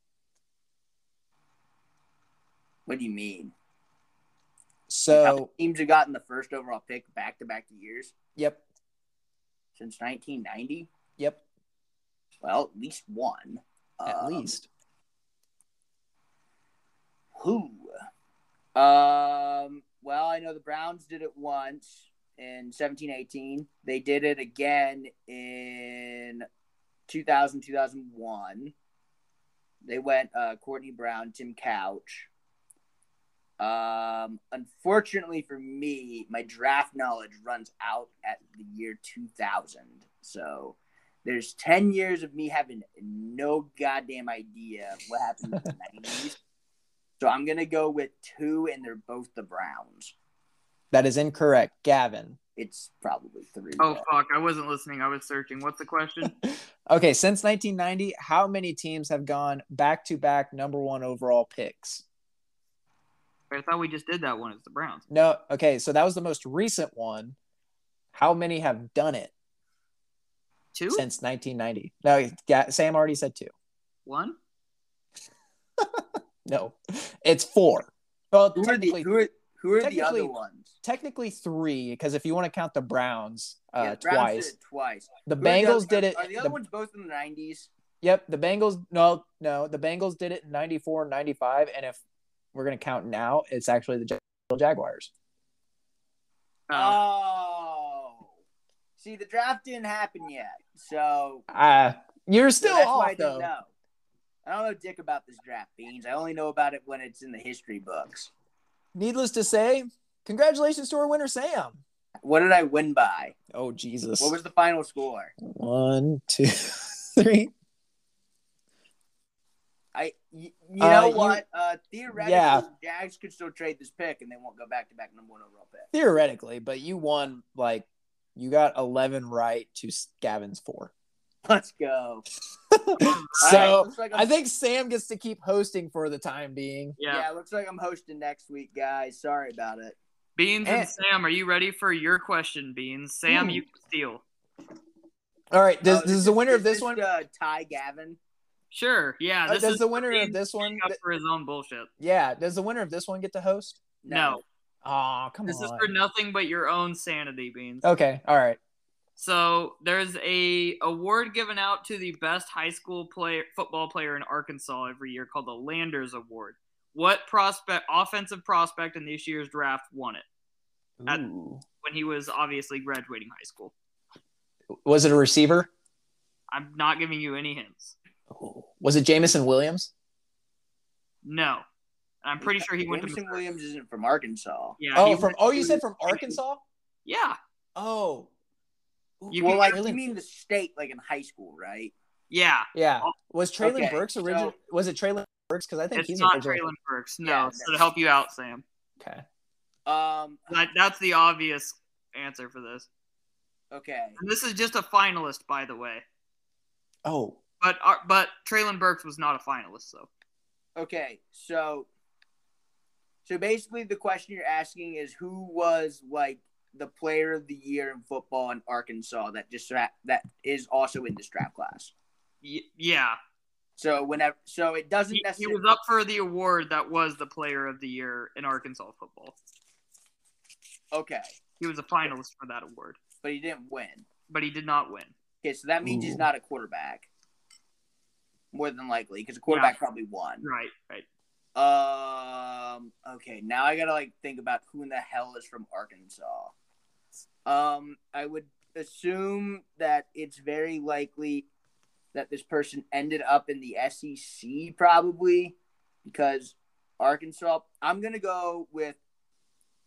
What do you mean? So, Teams have gotten the first overall pick back to back years yep, since 1990. yep, Well, at least one. at Um, least. Who? Um. Well, I know the Browns did it once in 17-18. They did it again in 2000 2001. They went uh, Courtney Brown, Tim Couch. Um, unfortunately for me, my draft knowledge runs out at the year 2000. So there's 10 years of me having no goddamn idea what happened in the 90s. So I'm going to go with two, and they're both the Browns. That is incorrect. Gavin. It's probably three. Oh though. fuck! I wasn't listening. I was searching. What's the question? Okay, since 1990, how many teams have gone back to back number one overall picks? I thought we just did that one. It's the Browns. No, okay, so that was the most recent one. How many have done it Two. since 1990? No, Ga- Sam already said two. One. No, it's four. Well, Who are the technically, who are, who are the technically- other ones? technically three, because if you want to count the Browns uh, Yeah, the Browns twice, did it twice. the Who the Bengals other- did it. Are the other the- ones both in the 90s? Yep, the Bengals. No, no, the Bengals did it in 94 and 95. And if we're going to count now, it's actually the Jaguars. Oh. Oh. See, the draft didn't happen yet, so Uh, you're still I off, though. know. I don't know dick about this draft, Beans. I only know about it when it's in the history books. Needless to say, congratulations to our winner, Sam. What did I win by? Oh, Jesus. What was the final score? One, two, three. I you Uh, know you- what? Uh, theoretically, Yeah. Jags could still trade this pick, and they won't go back to back number one overall pick. Theoretically, but you won, like, you got 11 right to Gavin's four. Let's go. So All right, looks like I'm, think Sam gets to keep hosting for the time being. Yeah. yeah, looks like I'm hosting next week, guys. Sorry about it. Beans Eh. and Sam, are you ready for your question, Beans? Sam, Hmm. you can steal. All right. Does, Oh, does the winner of this is one? Uh, Ty Gavin. Sure. Yeah. uh, This does is the winner of this one? speaking up for his own bullshit. Yeah. Does the winner of this one get to host? No. Oh, come This on. This is for nothing but your own sanity, Beans. Okay. All right. So there's a award given out to the best high school player football player in Arkansas every year called the Landers Award. What prospect offensive prospect in this year's draft won it At- when he was obviously graduating high school? Was it a receiver? I'm not giving you any hints. Oh. Was it Jameson Williams? No. I'm pretty sure he went to Jameson Missouri. Williams isn't from Arkansas. Yeah. Oh, from oh, you said from Arkansas? Yeah. Oh. You well, can- like Treylon- you mean the state, like in high school, right? Yeah. Yeah. Was Treylon Okay, Burks so- original? was it Treylon Burks? Because I think It's he's not originally. Treylon Burks. No. Yeah, so to help you out, Sam. Okay. Um. That, that's the obvious answer for this. Okay. And this is just a finalist, by the way. Oh. But uh, but Treylon Burks was not a finalist, so. Okay. So. So basically, the question you're asking is who was like the player of the year in football in Arkansas that just that is also in this draft class. Y- yeah. So whenever, so it doesn't He, he was up for the award that was the player of the year in Arkansas football. okay, He was a finalist for that award, but he didn't win. but he did not win. Okay, so that means he's not a quarterback. More than likely, because a quarterback probably won. Right, right. Um. Okay. Now I gotta like think about who in the hell is from Arkansas. Um. I would assume that it's very likely that this person ended up in the SEC probably because Arkansas. I'm gonna go with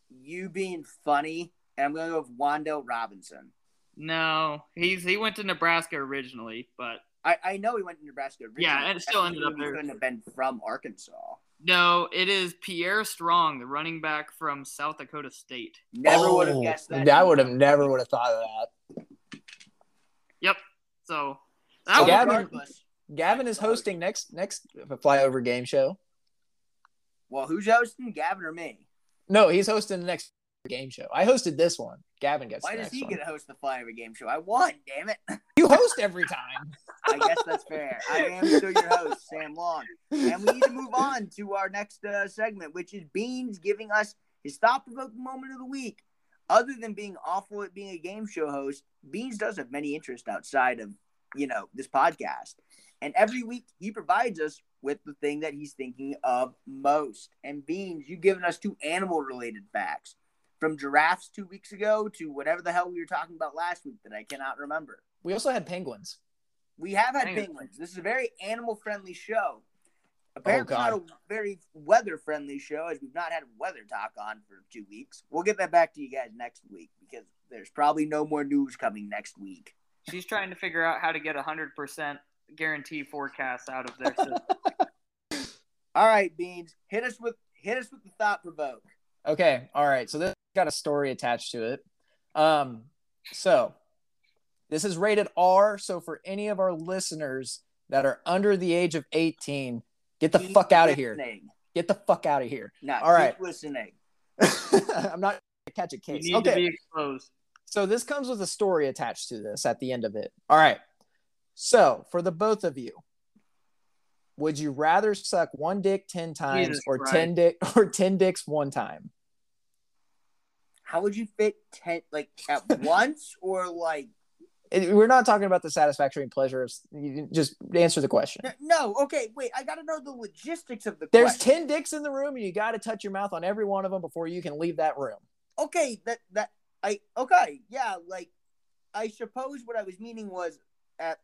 you being funny, and I'm gonna go with Wan'Dale Robinson. No, he's he went to Nebraska originally, but I, I know he went to Nebraska. Originally. Yeah, and it still ended up mean he there. Couldn't have been from Arkansas. no, it is Pierre Strong, the running back from South Dakota State. Never would have Oh, guessed that. I would have never would have thought of that. Yep. So that So was, Gavin- Gavin is hosting next next flyover game show. Well, who's hosting, Gavin or me? No, he's hosting the next game show. I hosted this one. Gavin gets Why the does next he one. get to host the Flyover Game Show? I won, damn it. You host every time. I guess that's fair. I am still your host, Sam Long. And we need to move on to our next uh, segment, which is Beans giving us his thought provoking moment of the week. Other than being awful at being a game show host, Beans does have many interests outside of, you know, this podcast. And every week he provides us with the thing that he's thinking of most. And Beans, you've given us two animal related facts from giraffes two weeks ago to whatever the hell we were talking about last week that I cannot remember. We also had penguins. We have had Penguins. penguins. This is a very animal friendly show. Apparently, God. not a very weather friendly show, as we've not had weather talk on for two weeks. We'll get that back to you guys next week because there's probably no more news coming next week. She's trying to figure out how to get a hundred percent guarantee forecast out of their system. All right, Beans, hit us with hit us with the thought provoke. Okay. All right. So this got a story attached to it. Um, so this is rated R. So for any of our listeners that are under the age of 18, get the Keep fuck out of here. listening. Get the fuck out of here. No, All keep right. listening. I'm not catch a You case. need Okay. to be exposed. So this comes with a story attached to this at the end of it. All right. So for the both of you, would you rather suck one dick ten times Jesus or Christ. ten dick or ten dicks one time? How would you fit ten like at once or like we're not talking about the satisfactory and pleasure of you just answer the question. no? Okay, wait. I got to know the logistics of the. There's question. 10 dicks in the room and you got to touch your mouth on every one of them before you can leave that room. okay that that i okay yeah like i suppose what i was meaning was at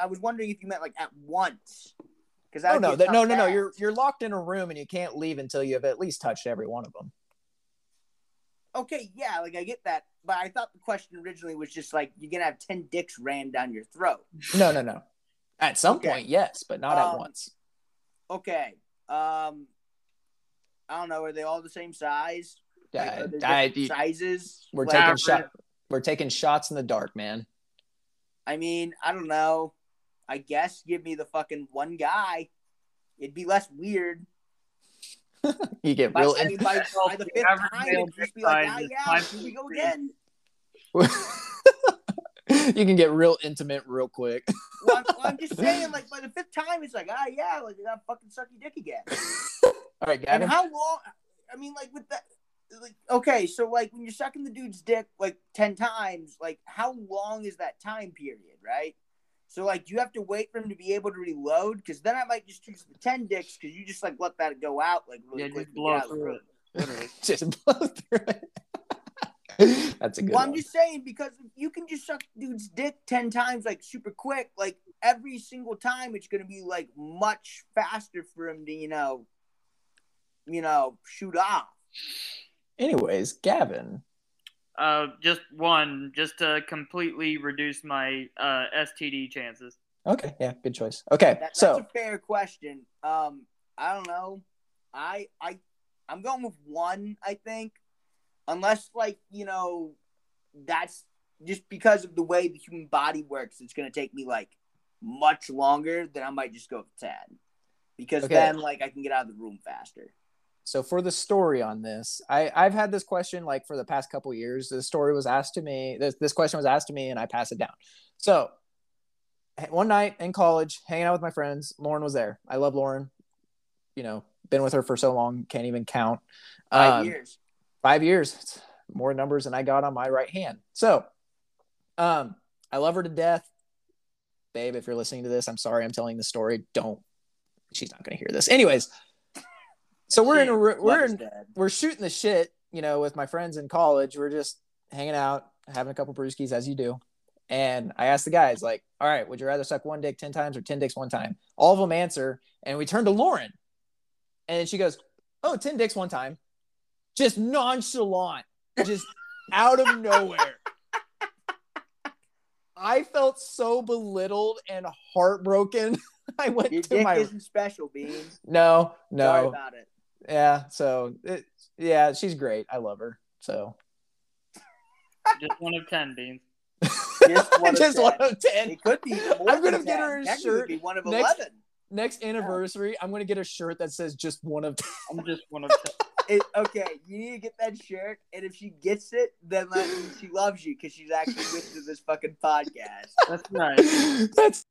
i was wondering if you meant like at once because Oh no, that, no, no, no. You're you're locked in a room and you can't leave until you have at least touched every one of them. Okay yeah like i get that but i thought the question originally was just like you're gonna have 10 dicks rammed down your throat No, no, no. At some Okay. point, yes, but not at Um, once. okay um i don't know are they all the same size Like, there I- sizes we're Like, taking shot. We're taking shots in the dark, man. i mean i don't know i guess give me the fucking one guy it'd be less weird You get By, real. I mean, by, by the the fifth average time, male it'd just be like, size ah, yeah, here we go again. you can get real intimate real quick. Well, I'm, well, I'm just saying, like, by the fifth time, it's like, ah, yeah, like, I got fucking sucky dick again. All right, And Gavin. how long? I mean, like, with that, like, okay, so, like, when you're sucking the dude's dick, like, 10 times, like, how long is that time period, right? So, like, do you have to wait for him to be able to reload? Because then I might just choose the 10 dicks because you just, like, let that go out, like, really Yeah, quick. just blow out through room. it. Literally. just blow through it. That's a good Well, one. I'm just saying because you can just suck dude's dick ten times like super quick, like every single time it's gonna be like much faster for him to, you know, you know, shoot off. Anyways, Gavin. Uh, just one, just to completely reduce my uh, STD chances. Okay, yeah, good choice. Okay, That, that's so a fair question. Um, I don't know. I I I'm going with one, I think. Unless like, you know, that's just because of the way the human body works, it's gonna take me like much longer, then I might just go with ten. Because Okay. then like I can get out of the room faster. So for the story on this, I I've had this question like for the past couple years. The story was asked to me. This this question was asked to me, and I pass it down. So one night in college, hanging out with my friends, Lauren was there. I love Lauren. You know, been with her for so long, can't even count. Five Um, years. five years It's more numbers than i got on my right hand so um i love her to death babe if you're listening to this i'm sorry i'm telling the story don't she's not going to hear this anyways so we're in a we're in we're shooting the shit you know with my friends in college. We're just hanging out having a couple brewskis as you do. And i asked the guys like all right would you rather suck one dick 10 times or 10 dicks one time? All of them answer and we turn to lauren. And she goes oh 10 dicks one time. Just nonchalant just out of nowhere. I felt so belittled and heartbroken. I went Your to dick my isn't special, Beans. no Sorry no about it. Yeah so it, yeah she's great i love her so Just one of ten beans. Just one of just 10. one of 10 It could be more I'm gonna get 10. her a Technically, it would shirt be one of next- eleven. next anniversary, I'm gonna get a shirt that says just one of. I'm just one of. It, okay, you need to get that shirt, and if she gets it, then that means she loves you because she's actually listening to this fucking podcast. That's nice That's.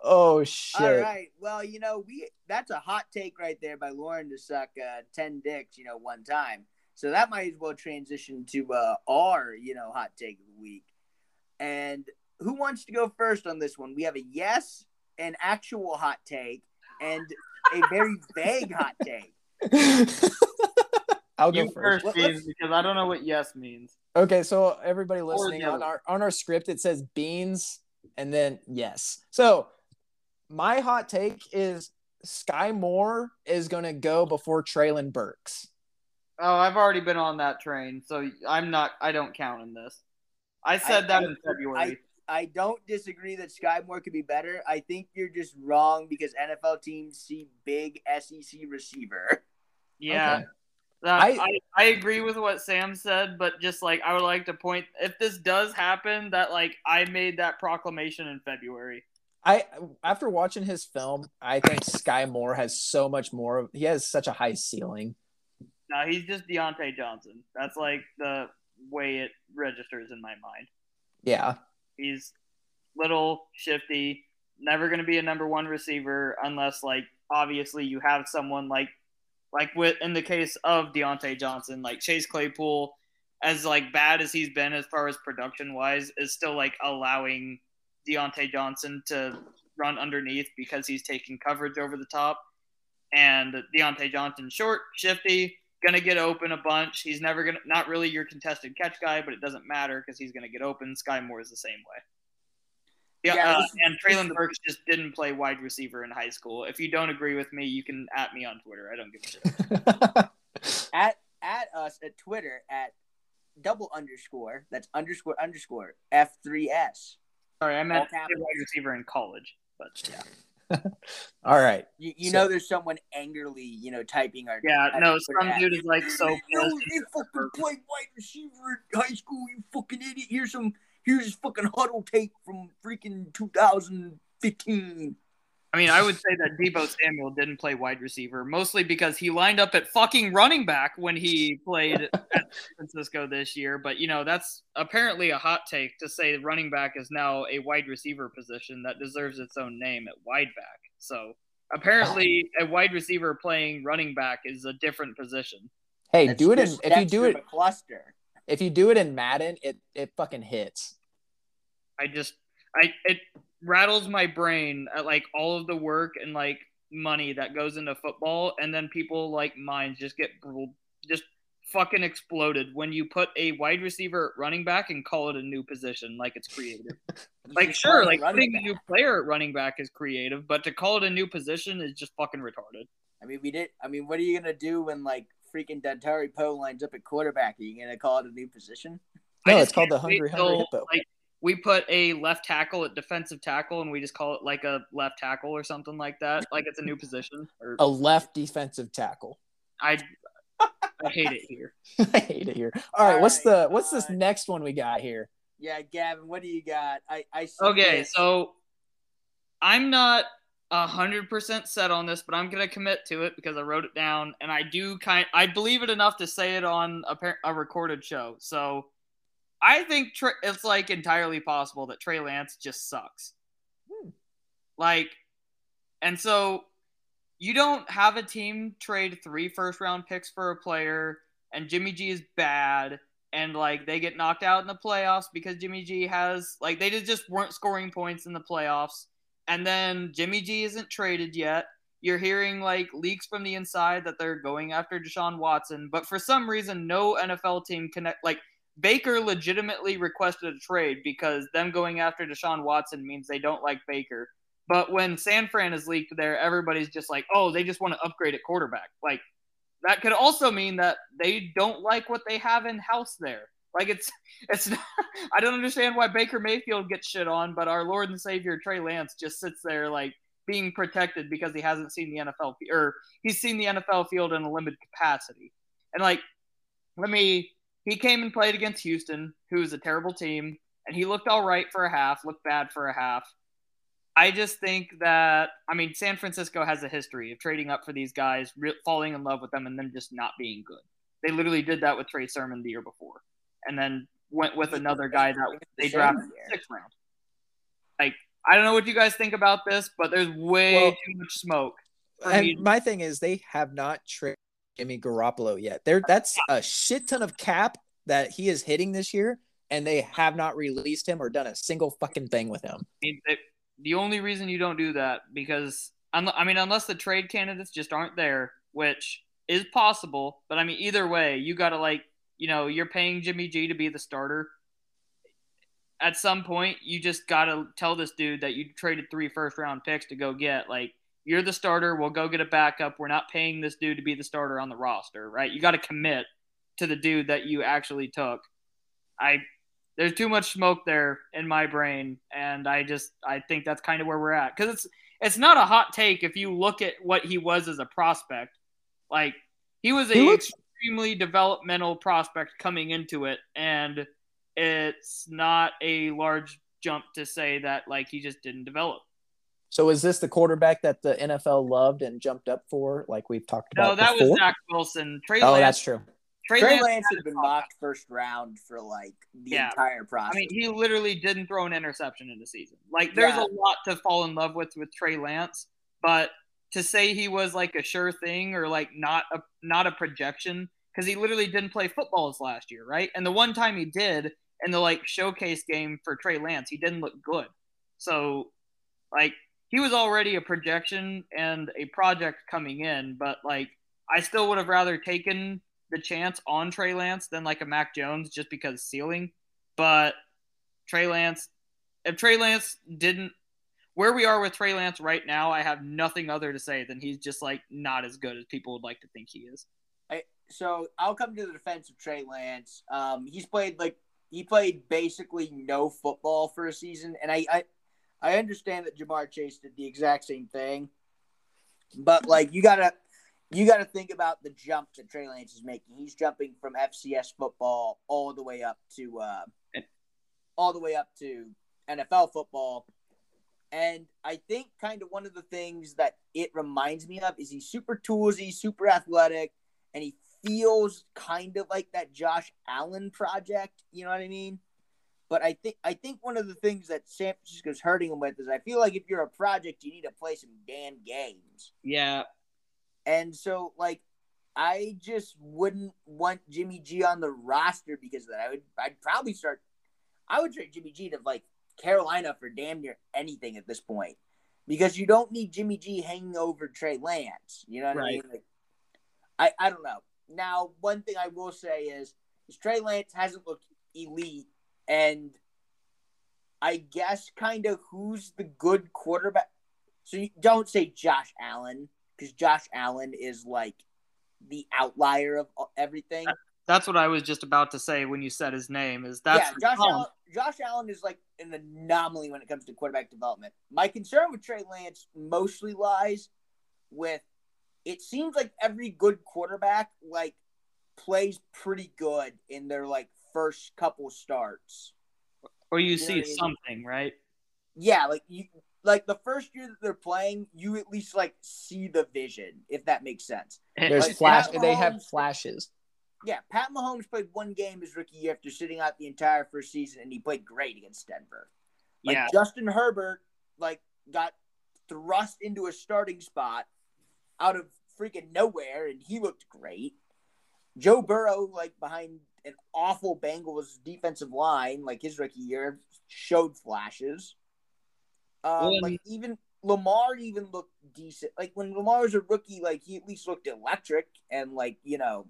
Oh shit! All right. Well, you know, we that's a hot take right there by Lauren to suck uh, ten dicks, you know, one time. So that might as well transition to uh, our, you know, hot take of the week. And who wants to go first on this one? We have a yes, an actual hot take, and a very vague hot take. I'll go You first. first, Let- because I don't know what yes means. Okay, so everybody listening on our on our script, it says beans and then yes. So my hot take is Sky Moore is gonna go before Treylon Burks. Oh, I've already been on that train, so I'm not. I don't count in this. I said I- that I- in February. I don't disagree that Sky Moore could be better. I think you're just wrong because NFL teams see big SEC receiver. yeah, Okay. That- I- I, I agree with what Sam said, but just like I would like to point, if this does happen, that like I made that proclamation in February. I after watching his film, I think Sky Moore has so much more. He has such a high ceiling. No, he's just Diontae Johnson. That's like the way it registers in my mind. Yeah, He's little, shifty, never going to be a number one receiver unless, like, obviously you have someone like, like with in the case of Diontae Johnson, like Chase Claypool, as like bad as he's been as far as production wise, is still like allowing Diontae Johnson to run underneath because he's taking coverage over the top. And Diontae Johnson, short, shifty, gonna get open a bunch. He's never gonna not really your contested catch guy, but it doesn't matter because he's gonna get open. Sky Moore is the same way. Yeah, Yeah, uh, and Treylon Burks just didn't play wide receiver in high school. If you don't agree with me, you can at me on Twitter. I don't give a shit. At at us at Twitter at double underscore. That's underscore underscore F three S. Sorry, I meant All capitals. wide receiver in college, but yeah, all right. You, you So- know, there's someone angrily, you know, typing our. yeah. No, some dude is like so You pissed. they fucking played wide receiver in high school. You fucking idiot. Here's some. Here's fucking huddle tape from freaking 2015. I mean, I would say that Deebo Samuel didn't play wide receiver, mostly because he lined up at fucking running back when he played at San Francisco this year. But, you know, that's apparently a hot take to say running back is now a wide receiver position that deserves its own name at wide back. So apparently, a wide receiver playing running back is a different position. Hey, That's do it in if you do it cluster. if you do it in Madden, it it fucking hits. I just, I, it rattles my brain at like all of the work and like money that goes into football, and then people like mine just get just fucking exploded when you put a wide receiver running back and call it a new position like it's creative. like sure, like it running putting a new player at running back is creative, but to call it a new position is just fucking retarded. I mean, we did. I mean, what are you gonna do when like freaking Dontari Poe lines up at quarterback? Are you gonna call it a new position? No, it's called the Hungry Hungry till, Hippo. Like we put a left tackle at defensive tackle, and we just call it like a left tackle or something like that, like it's a new position. Or A left defensive tackle. I, I hate it here. I hate it here. All right, what's All right, the what's this next one we got here? Yeah, Gavin, what do you got? I I see Okay, this. so I'm not a hundred percent set on this, but I'm gonna commit to it because I wrote it down, and I do kind. I believe it enough to say it on a, a recorded show. So I think Trey, it's like entirely possible that Trey Lance just sucks. Hmm. Like, and so you don't have a team trade three first round picks for a player, and Jimmy G is bad, and like they get knocked out in the playoffs because Jimmy G has like they just weren't scoring points in the playoffs, and then Jimmy G isn't traded yet. You're hearing like leaks from the inside that they're going after Deshaun Watson, but for some reason, no NFL team connect like Baker legitimately requested a trade because them going after Deshaun Watson means they don't like Baker. But when San Fran is leaked there, everybody's just like, oh, they just want to upgrade at quarterback. Like that could also mean that they don't like what they have in house there. Like it's it's not, I don't understand why Baker Mayfield gets shit on, but our Lord and Savior Trey Lance just sits there like being protected because he hasn't seen the NFL or he's seen the NFL field in a limited capacity. And like let me he came and played against Houston, who is a terrible team, and he looked all right for a half, looked bad for a half. I just think that I mean San Francisco has a history of trading up for these guys, re- falling in love with them, and then just not being good. They literally did that with Trey Sermon the year before, and then went with another guy that they drafted sixth round. Like I don't know what you guys think about this, but there's way well, too much smoke. And my thing is, they have not traded Jimmy Garoppolo yet. There, that's a shit ton of cap that he is hitting this year, and they have not released him or done a single fucking thing with him. I mean, the only reason you don't do that because I mean, unless the trade candidates just aren't there, which is possible, but I mean, either way, you got to like, you know, you're paying Jimmy G to be the starter. At some point, you just got to tell this dude that you traded three first round picks to go get. Like, you're the starter. We'll go get a backup. We're not paying this dude to be the starter on the roster, right? You got to commit to the dude that you actually took. I there's too much smoke there in my brain, and I just I think that's kind of where we're at because it's it's not a hot take if you look at what he was as a prospect. Like he was a looks- extremely developmental prospect coming into it, and it's not a large jump to say that like he just didn't develop. So is this the quarterback that the NFL loved and jumped up for, like we've talked about? No, that before? was Zach Wilson. Trey oh, Lance, that's true. Trey, Trey Lance, Lance has been mocked first round for like the yeah. entire process. I mean, he literally didn't throw an interception in the season. Like, there's yeah. a lot to fall in love with with Trey Lance, but to say he was like a sure thing or like not a not a projection because he literally didn't play football this last year, right? And the one time he did in the like showcase game for Trey Lance, he didn't look good. So, like, he was already a projection and a project coming in, but like, I still would have rather taken the chance on Trey Lance than like a Mac Jones just because ceiling. But Trey Lance, if Trey Lance didn't, where we are with Trey Lance right now, I have nothing other to say than he's just like not as good as people would like to think he is. I, so I'll come to the defense of Trey Lance. Um, he's played like he played basically no football for a season, and I, I I understand that Ja'Marr Chase did the exact same thing, but like you gotta you got to think about the jump that Trey Lance is making. He's jumping from FCS football all the way up to uh, all the way up to NFL football. And I think kind of one of the things that it reminds me of is he's super toolsy, super athletic, and he feels kind of like that Josh Allen project. You know what I mean? But I think I think one of the things that San Francisco's hurting him with is I feel like if you're a project, you need to play some damn games. Yeah, and so, like, I just wouldn't want Jimmy G on the roster because of that. I would, I'd probably start. I would trade Jimmy G to like Carolina for damn near anything at this point, because you don't need Jimmy G hanging over Trey Lance. You know what right. I mean? Like, I, I don't know. Now, one thing I will say is, is Trey Lance hasn't looked elite, and I guess kind of who's the good quarterback. So you don't say Josh Allen because Josh Allen is like the outlier of everything. That's what I was just about to say when you said his name. Is that yeah? Josh Allen, Josh Allen is like an anomaly when it comes to quarterback development. My concern with Trey Lance mostly lies with it seems like every good quarterback like plays pretty good in their like first couple starts. Or you, you see something, right? Yeah, like you like the first year that they're playing, you at least like see the vision, if that makes sense. There's like, flash. Mahomes, they have flashes. Yeah, Pat Mahomes played one game his rookie year after sitting out the entire first season, and he played great against Denver. Like yeah. Justin Herbert, like got thrust into a starting spot out of freaking nowhere, and he looked great. Joe Burrow, like behind an awful Bengals defensive line, like his rookie year, showed flashes. Um, like even Lamar even looked decent. Like when Lamar was a rookie, like he at least looked electric and like you know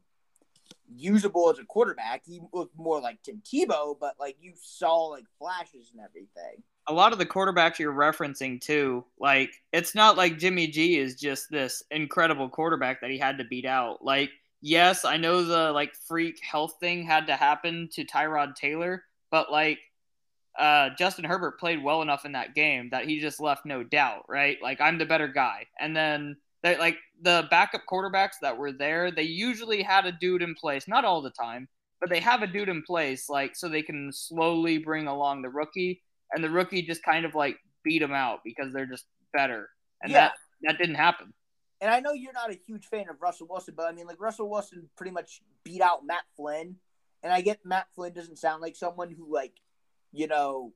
usable as a quarterback. He looked more like Tim Tebow, but like you saw like flashes and everything. A lot of the quarterbacks you're referencing too, like it's not like Jimmy G is just this incredible quarterback that he had to beat out. Like, yes, I know the like freak health thing had to happen to Tyrod Taylor, but like uh, Justin Herbert played well enough in that game that he just left no doubt, right? Like I'm the better guy. And then they like the backup quarterbacks that were there, they usually had a dude in place, not all the time, but they have a dude in place like so they can slowly bring along the rookie and the rookie just kind of like beat them out because they're just better, and Yeah. that that didn't happen. And I know you're not a huge fan of Russell Wilson, but I mean, like Russell Wilson pretty much beat out Matt Flynn, and I get Matt Flynn doesn't sound like someone who like, you know,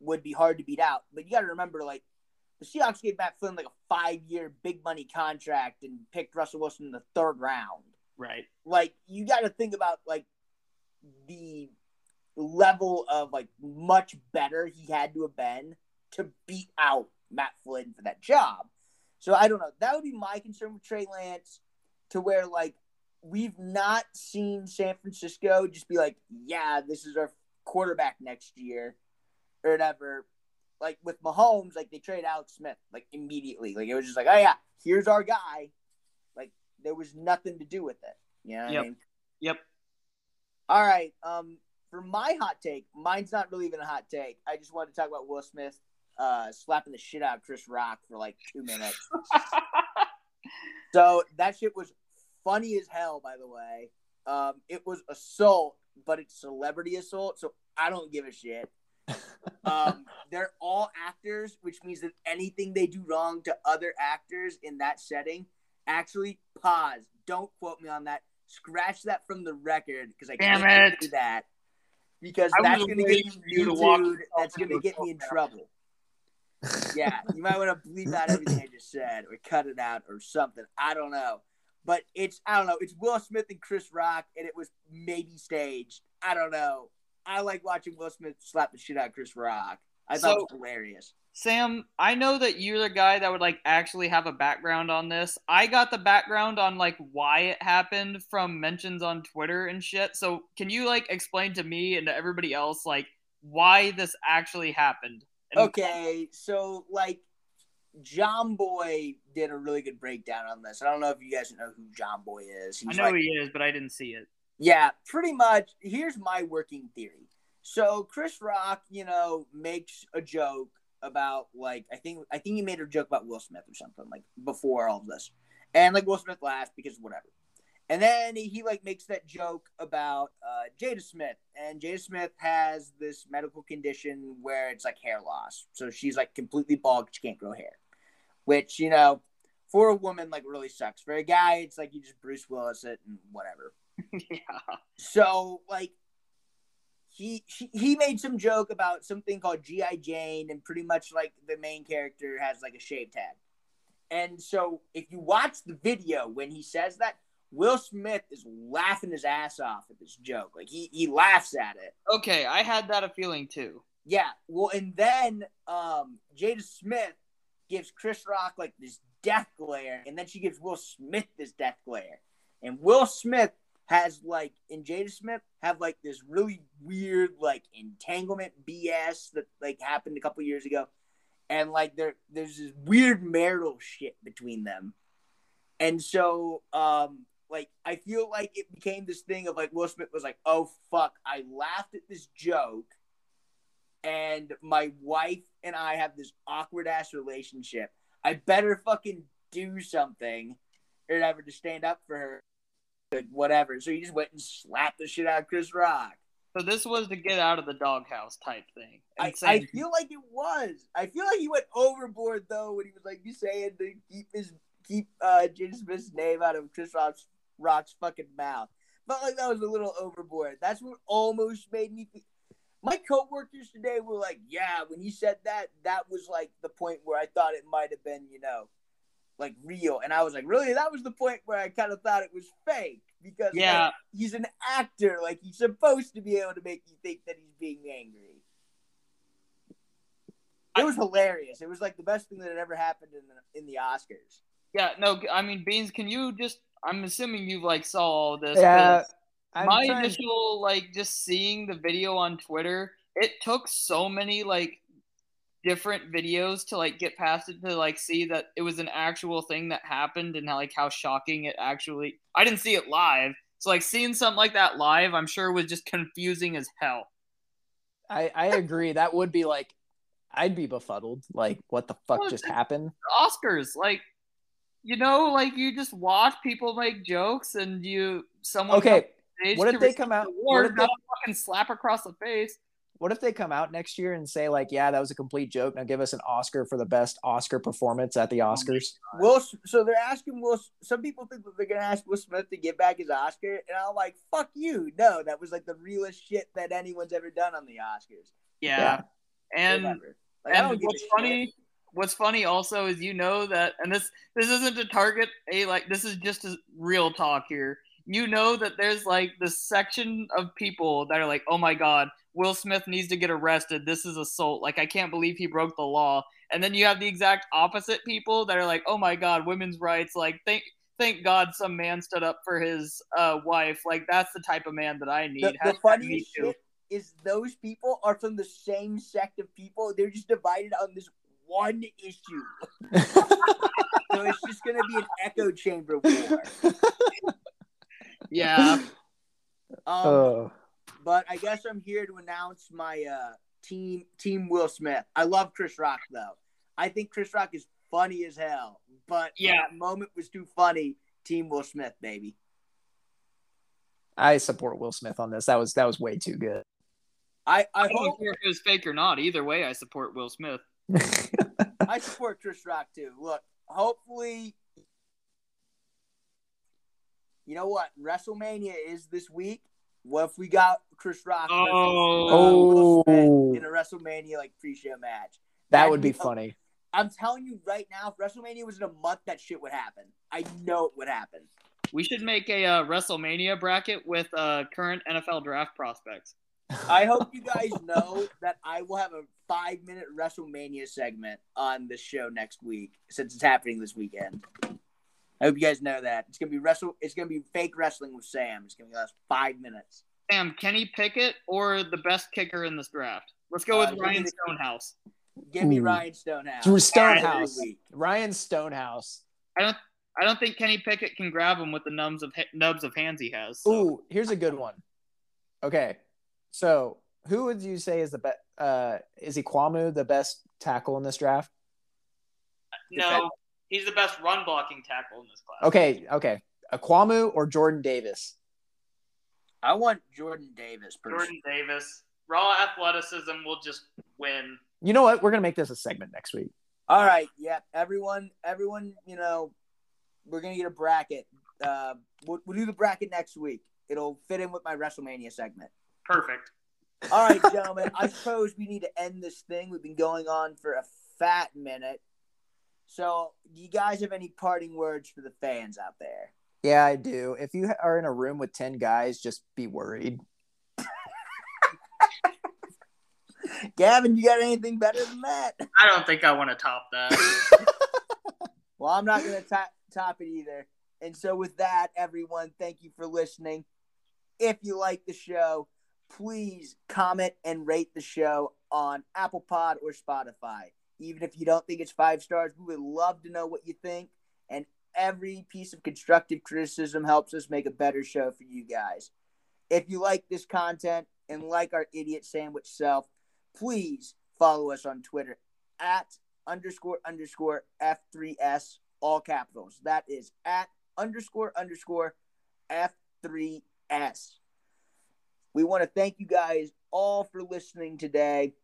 would be hard to beat out. But you got to remember, like, the Seahawks gave Matt Flynn like a five-year big money contract and picked Russell Wilson in the third round. Right. Like, you got to think about like the level of like much better he had to have been to beat out Matt Flynn for that job. So I don't know. That would be my concern with Trey Lance, to where like we've not seen San Francisco just be like, yeah, this is our quarterback next year, or whatever. Like with Mahomes, like they trade Alex Smith like immediately. Like it was just like, oh yeah, here's our guy. Like there was nothing to do with it. You know Yep. I mean? Yep. All right. Um, for my hot take, mine's not really even a hot take. I just wanted to talk about Will Smith uh slapping the shit out of Chris Rock for like two minutes. So that shit was funny as hell, by the way. Um, it was assault, but it's celebrity assault, so I don't give a shit. Um, they're all actors, which means that anything they do wrong to other actors in that setting, actually pause. Don't quote me on that. Scratch that from the record because I Damn can't it. do that. Because I that's going to get for you to walk That's going to get me in trouble. Yeah, you might want to bleep out everything I just said or cut it out or something. I don't know. But it's I don't know. It's Will Smith and Chris Rock, and it was maybe staged. I don't know. I like watching Will Smith slap the shit out of Chris Rock. I thought it was hilarious. Sam, I know that you're the guy that would like actually have a background on this. I got the background on like why it happened from mentions on Twitter and shit. So can you like explain to me and to everybody else like why this actually happened? And- Okay, so like John Boy did a really good breakdown on this. I don't know if you guys know who John Boy is. I know like, he is, but I didn't see it. Yeah, pretty much. Here's my working theory. So Chris Rock, you know, makes a joke about like I think I think he made a joke about Will Smith or something like before all of this, and like Will Smith laughed because whatever. And then he, he like makes that joke about uh, Jada Smith, and Jada Smith has this medical condition where it's like hair loss, so she's like completely bald, she can't grow hair, which you know, for a woman like really sucks. For a guy, it's like you just Bruce Willis it and whatever. yeah. So like he, he he made some joke about something called GI Jane, and pretty much like the main character has like a shaved head. And so if you watch the video when he says that, Will Smith is laughing his ass off at this joke. Like he he laughs at it. Okay, I had that a feeling too. Yeah. Well, and then um Jada Smith gives Chris Rock like this death glare, and then she gives Will Smith this death glare. And Will Smith has like and Jada Smith have like this really weird like entanglement BS that like happened a couple years ago. And like there there's this weird marital shit between them. And so um like I feel like it became this thing of like Will Smith was like, "Oh fuck, I laughed at this joke." and my wife and I have this awkward ass relationship. I better fucking do something or whatever to stand up for her. Like, whatever. So he just went and slapped the shit out of Chris Rock. So this was to get out of the doghouse type thing. I, I feel like it was. I feel like he went overboard though when he was like you saying to keep his keep uh Jaden Smith's name out of Chris Rock's Rock's fucking mouth. But like that was a little overboard. That's what almost made me feel my coworkers today were like, "Yeah, when he said that, that was like the point where I thought it might have been, you know, like real." And I was like, "Really? That was the point where I kind of thought it was fake because like, Yeah. he's an actor, like he's supposed to be able to make you think that he's being angry." It was hilarious. It was like the best thing that had ever happened in the in the Oscars. yeah, no, I mean Beans, can you just I'm assuming you like saw all this. Yeah, my trying- initial like just seeing the video on Twitter, it took so many like different videos to like get past it to like see that it was an actual thing that happened and how like how shocking it actually I didn't see it live. So like seeing something like that live, I'm sure was just confusing as hell. I, I agree. That would be like, I'd be befuddled. Like, what the fuck Well, just happened? Oscars, like you know, like you just watch people make jokes and you someone Okay, comes on stage what if they come out- the what if they- not fucking slap across the face. what if they come out next year and say like, yeah, that was a complete joke. Now give us an Oscar for the best Oscar performance at the oh Oscars. Will so they're asking Will. Some people think that they're gonna ask Will Smith to get back his Oscar, and I'm like, fuck you. No, that was like the realest shit that anyone's ever done on the Oscars. Yeah, Yeah. and Whatever. Like, and don't give a what's shit. What's funny also is you know that and this this isn't to target a like this is just a real talk here. You know that there's like this section of people that are like oh my god will smith needs to get arrested. This is assault. Like i can't believe he broke the law. And then you have the exact opposite people that are like oh my god women's rights. Like thank thank god some man stood up for his uh, wife. Like that's the type of man that i need. The, the funniest shit is those people are from the same sect of people. They're just divided on this one issue. So it's just gonna be an echo chamber war. yeah Um, oh, but I guess I'm here to announce my uh, team team Will Smith. I love Chris Rock though. I think Chris Rock is funny as hell. But Yeah. that moment was too funny. Team Will Smith, baby. I support Will Smith on this. That was that was way too good. I I I don't hope care if it was fake or not. Either way, I support Will Smith. I support Chris Rock too. Look, hopefully, you know what? WrestleMania is this week. What if we got Chris Rock versus, uh, Will Smith Oh. in a WrestleMania like pre-show match? that would be funny. I'm telling you right now, if WrestleMania was in a month, that shit would happen. I know it would happen. We should make a uh, WrestleMania bracket with uh, current NFL draft prospects. I hope you guys know that I will have a five minute WrestleMania segment on the show next week since it's happening this weekend. I hope you guys know that. It's gonna be wrestle it's gonna be fake wrestling with Sam. It's gonna last five minutes. Sam, Kenny Pickett or the best kicker in this draft? Let's go Uh, with Ryan give me Stonehouse. Give me Ooh. Ryan Stonehouse. Drew Stonehouse. Ryan Stonehouse. I don't. I don't think Kenny Pickett can grab him with the nubs of nubs of hands he has. so- Ooh, here's a good one. Okay, so who would you say is the best? Uh, is Ekwonu the best tackle in this draft? no, he's the best run blocking tackle in this class. Okay, okay, Ekwonu or Jordan Davis? I want Jordan Davis personally. Jordan Davis, raw athleticism will just win. You know what? We're gonna make this a segment next week. All right, yeah. Everyone everyone, you know, we're gonna get a bracket. Uh, we'll, we'll do the bracket next week. It'll fit in with my WrestleMania segment. Perfect. All right, gentlemen. I suppose we need to end this thing. We've been going on for a fat minute. So, do you guys have any parting words for the fans out there? Yeah, I do. If you are in a room with ten guys, just be worried. Gavin, you got anything better than that? I don't think I want to top that. Well, I'm not going to top, top it either. And so, with that, everyone, thank you for listening. If you like the show, please comment and rate the show on Apple Pod or Spotify. Even if you don't think it's five stars, we would love to know what you think. And every piece of constructive criticism helps us make a better show for you guys. If you like this content and like our idiot sandwich self, please follow us on Twitter at underscore underscore F3S, all capitals. That is at underscore underscore F3S. We want to thank you guys all for listening today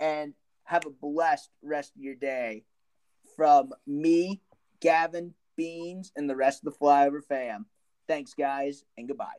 and have a blessed rest of your day. From me, Gavin, Beans, and the rest of the Flyover fam. Thanks, guys, and goodbye.